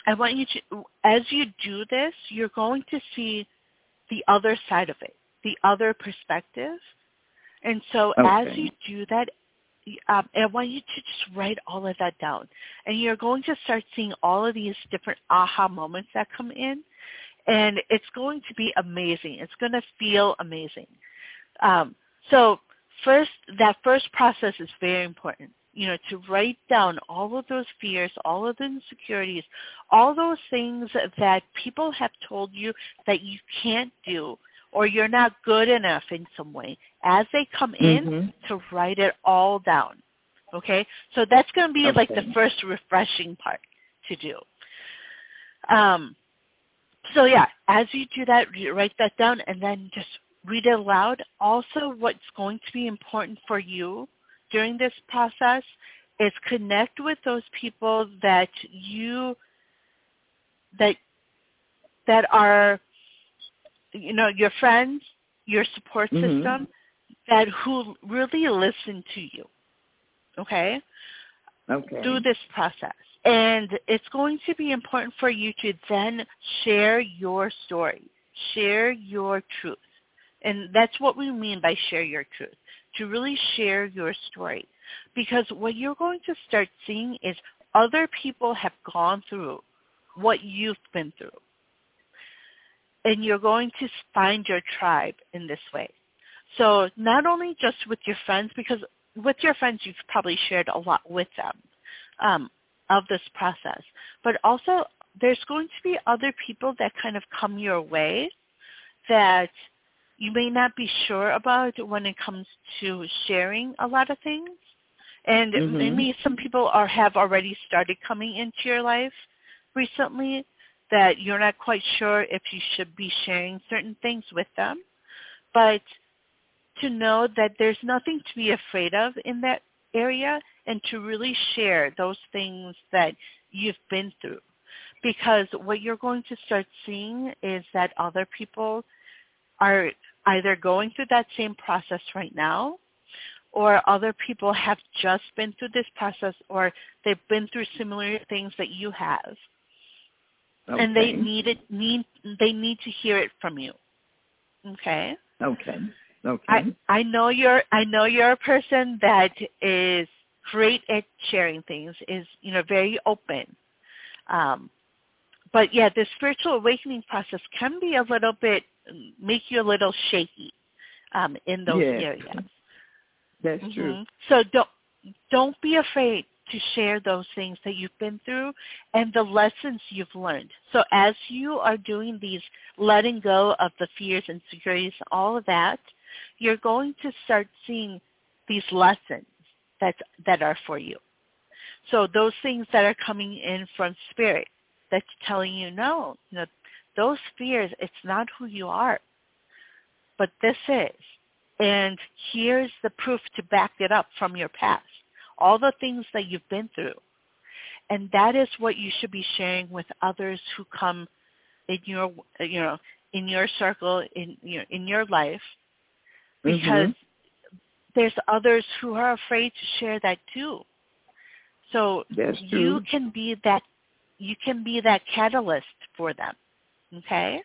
i want you to as you do this you're going to see the other side of it the other perspective and so okay. as you do that um, I want you to just write all of that down. And you're going to start seeing all of these different aha moments that come in. And it's going to be amazing. It's going to feel amazing. Um, so first, that first process is very important. You know, to write down all of those fears, all of the insecurities, all those things that people have told you that you can't do or you're not good enough in some way as they come in mm-hmm. to write it all down. Okay? So that's going to be okay. like the first refreshing part to do. Um, so yeah, as you do that, write that down and then just read it aloud. Also, what's going to be important for you during this process is connect with those people that you that that are you know your friends, your support mm-hmm. system that who really listen to you. Okay? Okay. Through this process. And it's going to be important for you to then share your story, share your truth. And that's what we mean by share your truth, to really share your story. Because what you're going to start seeing is other people have gone through what you've been through. And you're going to find your tribe in this way. So not only just with your friends, because with your friends you've probably shared a lot with them um, of this process, but also there's going to be other people that kind of come your way that you may not be sure about when it comes to sharing a lot of things. And mm-hmm. maybe some people are have already started coming into your life recently that you're not quite sure if you should be sharing certain things with them. But to know that there's nothing to be afraid of in that area and to really share those things that you've been through. Because what you're going to start seeing is that other people are either going through that same process right now or other people have just been through this process or they've been through similar things that you have. Okay. And they need it need they need to hear it from you. Okay? Okay. Okay. I, I know you're I know you're a person that is great at sharing things, is you know very open. Um, but yeah, the spiritual awakening process can be a little bit make you a little shaky um, in those yes. areas. That's mm-hmm. true. So don't don't be afraid to share those things that you've been through and the lessons you've learned. So as you are doing these letting go of the fears and insecurities, all of that, you're going to start seeing these lessons that that are for you. So those things that are coming in from spirit that's telling you no, you know, those fears, it's not who you are. But this is. And here's the proof to back it up from your past. All the things that you've been through. And that is what you should be sharing with others who come in your you know, in your circle, in your in your life because mm-hmm. there's others who are afraid to share that too. So you can be that you can be that catalyst for them. Okay?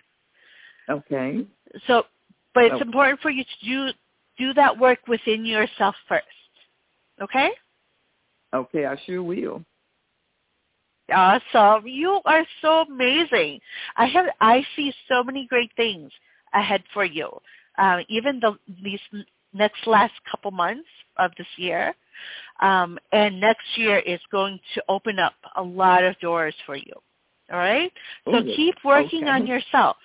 Okay. So, but it's Okay. important for you to do do that work within yourself first. Okay? Okay, I sure will. Awesome. You are so amazing. I have I see so many great things ahead for you. Uh, even the these next last couple months of this year, um, and next year is going to open up a lot of doors for you. All right. So Ooh, keep working okay. on yourself.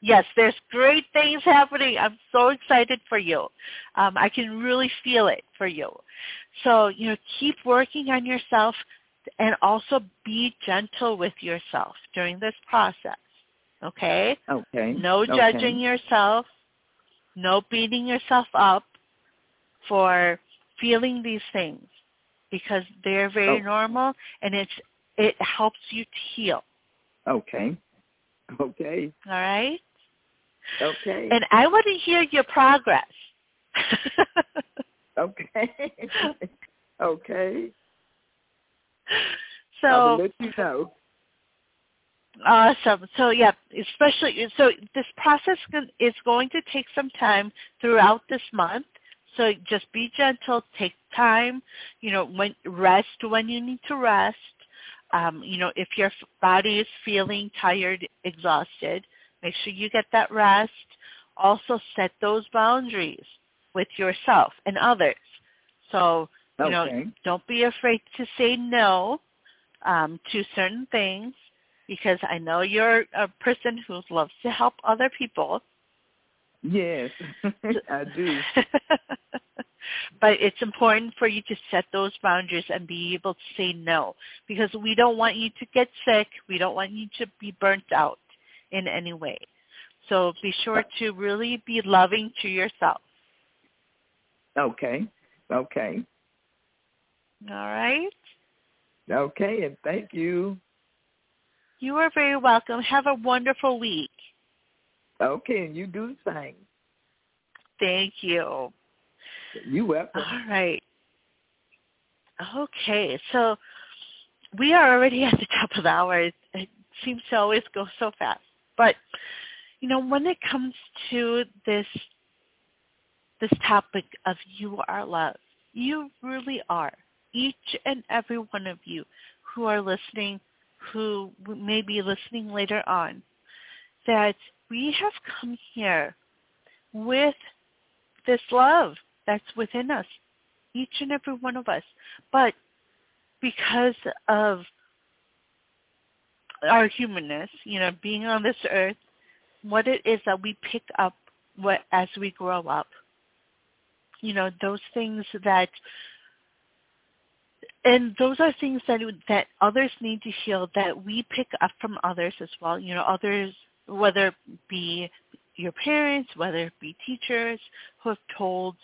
Yes, there's great things happening. I'm so excited for you. Um, I can really feel it for you. So you know, keep working on yourself and also be gentle with yourself during this process. Okay? Okay. No okay. judging yourself, no beating yourself up for feeling these things because they're very Oh. normal and it's it helps you to heal. Okay. Okay. All right? Okay. And I want to hear your progress. okay. okay. So I will let you know. Awesome. So yeah, especially so this process is going to take some time throughout this month. So just be gentle, take time, you know, when rest when you need to rest. Um, you know, if your body is feeling tired, exhausted, make sure you get that rest. Also set those boundaries with yourself and others. So, you know, don't be afraid to say no um, to certain things because I know you're a person who loves to help other people. Yes, I do. but it's important for you to set those boundaries and be able to say no because we don't want you to get sick. We don't want you to be burnt out in any way. So be sure to really be loving to yourself. Okay. Okay. All right? Okay, and thank you. You are very welcome. Have a wonderful week. Okay, and you do the same. Thank you. You welcome. All right. Okay, so we are already at the top of the hour. It, it seems to always go so fast. But you know, when it comes to this this topic of you are loved, you really are. Each and every one of you who are listening, who may be listening later on, that we have come here with this love that's within us, each and every one of us. But because of our humanness, you know, being on this earth, what it is that we pick up what as we grow up. You know, those things that and those are things that that others need to heal that we pick up from others as well. You know, others whether it be your parents, whether it be teachers who have told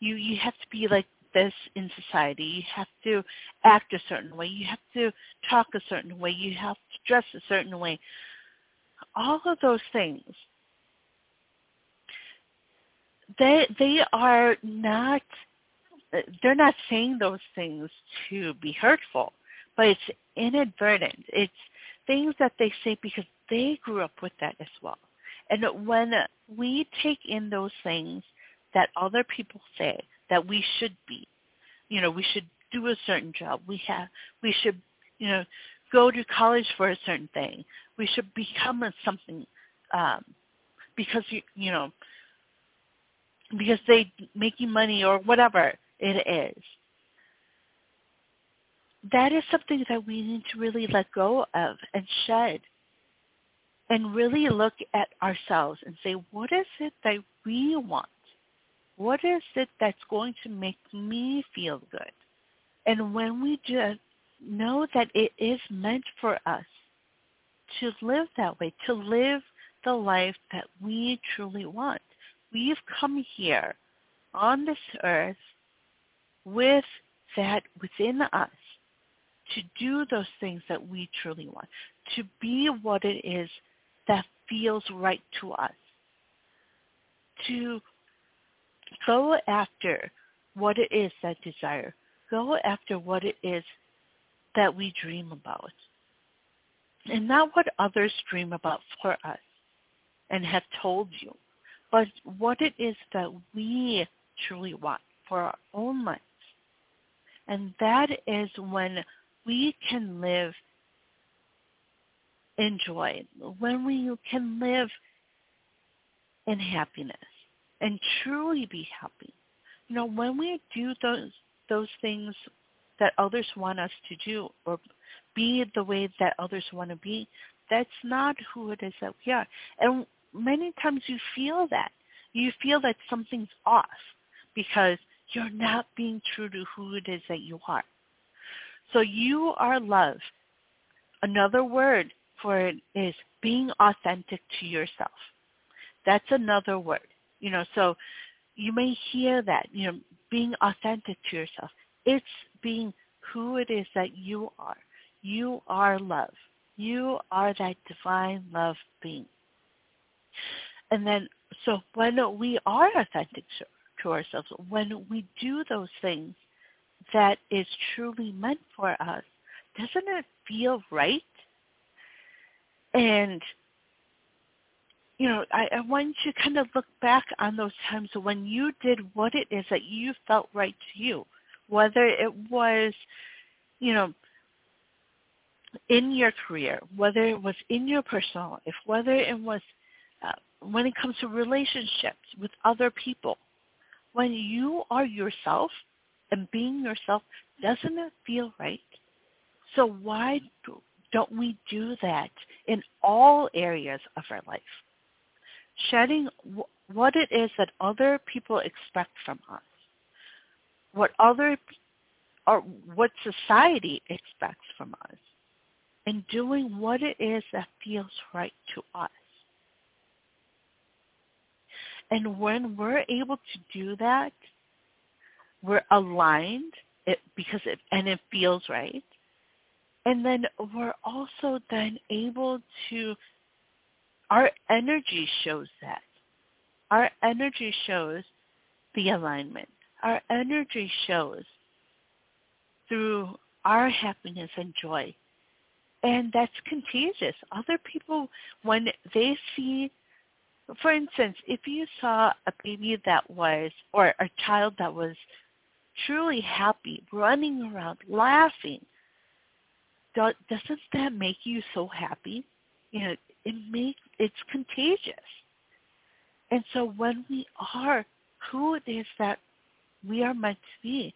you you have to be like this in society. You have to act a certain way. You have to talk a certain way. You have to dress a certain way. All of those things they they are not they're not saying those things to be hurtful, but it's inadvertent. It's things that they say because they grew up with that as well. And when we take in those things that other people say that we should be, you know, we should do a certain job. We have, we should, you know, go to college for a certain thing. We should become a something, um, because you, you know, because they making money or whatever it is. That is something that we need to really let go of and shed and really look at ourselves and say, what is it that we want? What is it that's going to make me feel good? And when we just know that it is meant for us to live that way, to live the life that we truly want. We've come here on this earth with that within us to do those things that we truly want, to be what it is that feels right to us, to go after what it is that desire, go after what it is that we dream about. and not what others dream about for us and have told you, but what it is that we truly want for our own lives. And that is when we can live in joy, when we can live in happiness and truly be happy. You know, when we do those those things that others want us to do or be the way that others want to be, that's not who it is that we are. And many times you feel that. You feel that something's off because you're not being true to who it is that you are. So you are love. Another word for it is being authentic to yourself. That's another word. You know, so you may hear that, you know, being authentic to yourself. It's being who it is that you are. You are love. You are that divine love being. And then, so when we are authentic to ourselves, when we do those things that is truly meant for us, doesn't it feel right? And you know, I, I want you to kind of look back on those times when you did what it is that you felt right to you, whether it was, you know, in your career, whether it was in your personal life, whether it was uh, when it comes to relationships with other people. When you are yourself and being yourself, doesn't it feel right? So why don't we do that in all areas of our life? Shedding what it is that other people expect from us, what other or what society expects from us, and doing what it is that feels right to us. And when we're able to do that, we're aligned it, because it and it feels right. And then we're also then able to our energy shows that. Our energy shows the alignment. Our energy shows through our happiness and joy and that's contagious. Other people, when they see, for instance, if you saw a baby that was, or a child that was truly happy, running around, laughing, doesn't that make you so happy? You know, it makes it's contagious. And so when we are who it is that we are meant to be,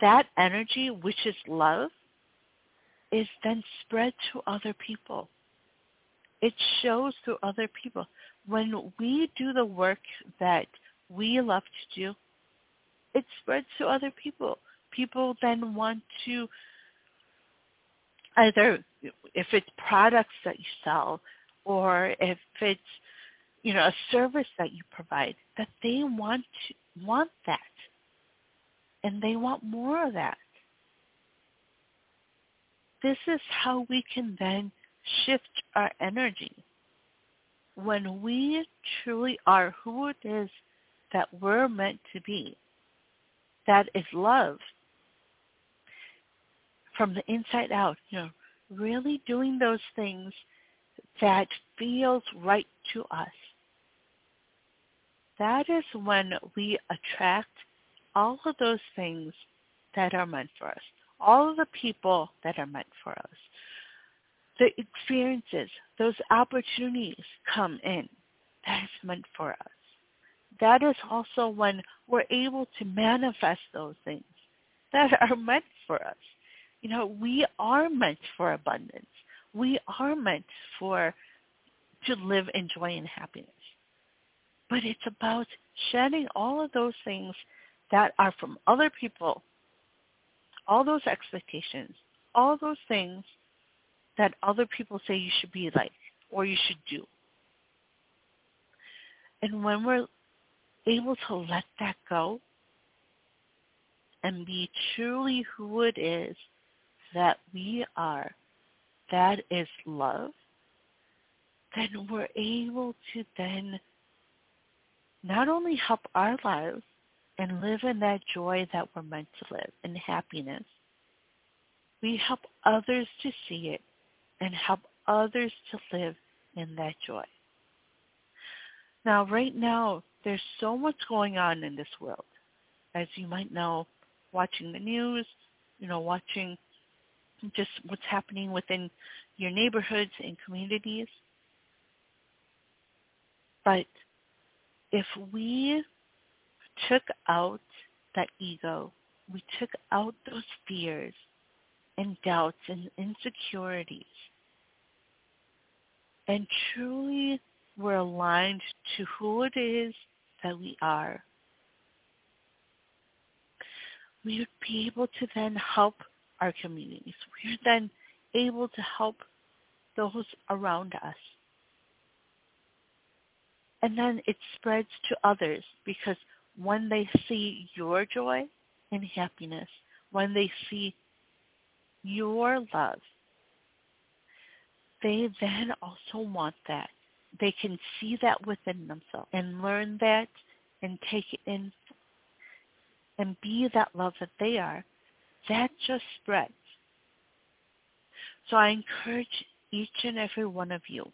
that energy, which is love, is then spread to other people. It shows to other people. When we do the work that we love to do, it spreads to other people. People then want to either if it's products that you sell or if it's you know a service that you provide that they want to, want that. And they want more of that. This is how we can then shift our energy. When we truly are who it is that we're meant to be, that is love from the inside out, you know, really doing those things that feels right to us. That is when we attract all of those things that are meant for us all of the people that are meant for us. The experiences, those opportunities come in. That is meant for us. That is also when we're able to manifest those things that are meant for us. You know, we are meant for abundance. We are meant for to live in joy and happiness. But it's about shedding all of those things that are from other people all those expectations, all those things that other people say you should be like or you should do. And when we're able to let that go and be truly who it is that we are, that is love, then we're able to then not only help our lives, and live in that joy that we're meant to live in happiness. We help others to see it and help others to live in that joy. Now, right now, there's so much going on in this world. As you might know, watching the news, you know, watching just what's happening within your neighborhoods and communities. But if we took out that ego, we took out those fears and doubts and insecurities, and truly were aligned to who it is that we are, we would be able to then help our communities. We are then able to help those around us. And then it spreads to others because when they see your joy and happiness, when they see your love, they then also want that. They can see that within themselves and learn that and take it in and be that love that they are. That just spreads. So I encourage each and every one of you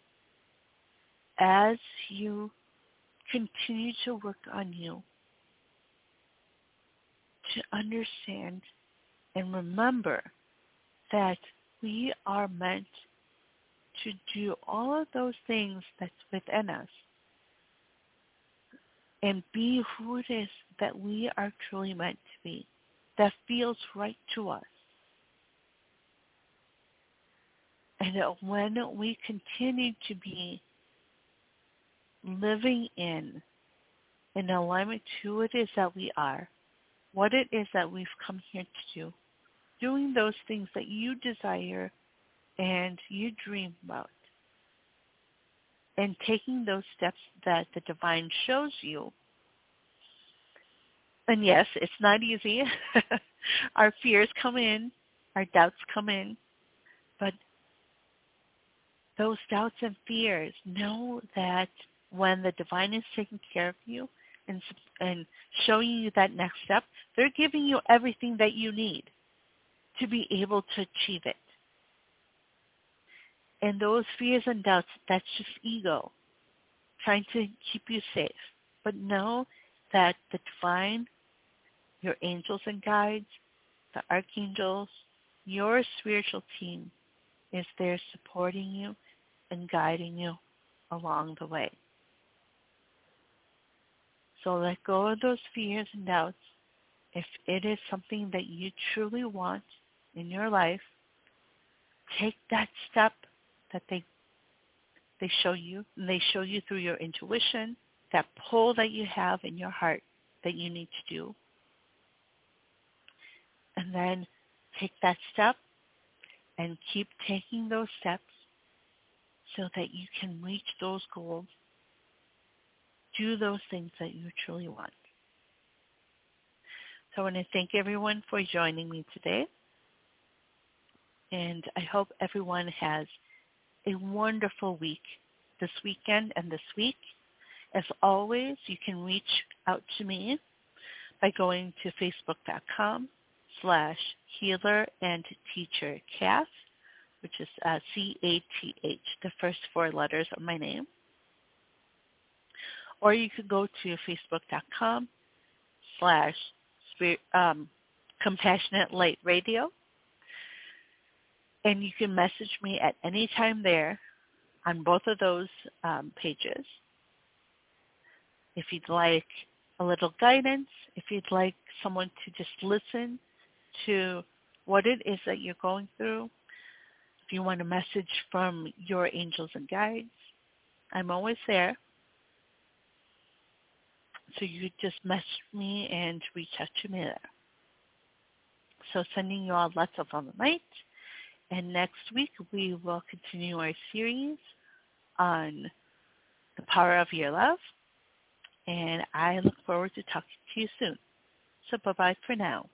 as you continue to work on you to understand and remember that we are meant to do all of those things that's within us and be who it is that we are truly meant to be, that feels right to us. And when we continue to be living in in alignment to what it is that we are, what it is that we've come here to do, doing those things that you desire and you dream about, and taking those steps that the divine shows you. And yes, it's not easy. our fears come in, our doubts come in, but those doubts and fears, know that when the divine is taking care of you and, and showing you that next step, they're giving you everything that you need to be able to achieve it. And those fears and doubts, that's just ego trying to keep you safe. But know that the divine, your angels and guides, the archangels, your spiritual team is there supporting you and guiding you along the way. So let go of those fears and doubts. If it is something that you truly want in your life, take that step that they they show you they show you through your intuition, that pull that you have in your heart that you need to do. And then take that step and keep taking those steps so that you can reach those goals, do those things that you truly want. So I want to thank everyone for joining me today. And I hope everyone has a wonderful week this weekend and this week. As always, you can reach out to me by going to facebook.com slash healer and teacher Cath which is uh, C-A-T-H, the first four letters of my name. Or you could go to facebook.com slash um, Compassionate Light Radio. And you can message me at any time there on both of those um, pages. If you'd like a little guidance, if you'd like someone to just listen to what it is that you're going through, if you want a message from your angels and guides, I'm always there. So you just message me and reach out to me there. So sending you all lots of love and light. And next week we will continue our series on the power of your love. And I look forward to talking to you soon. So bye-bye for now.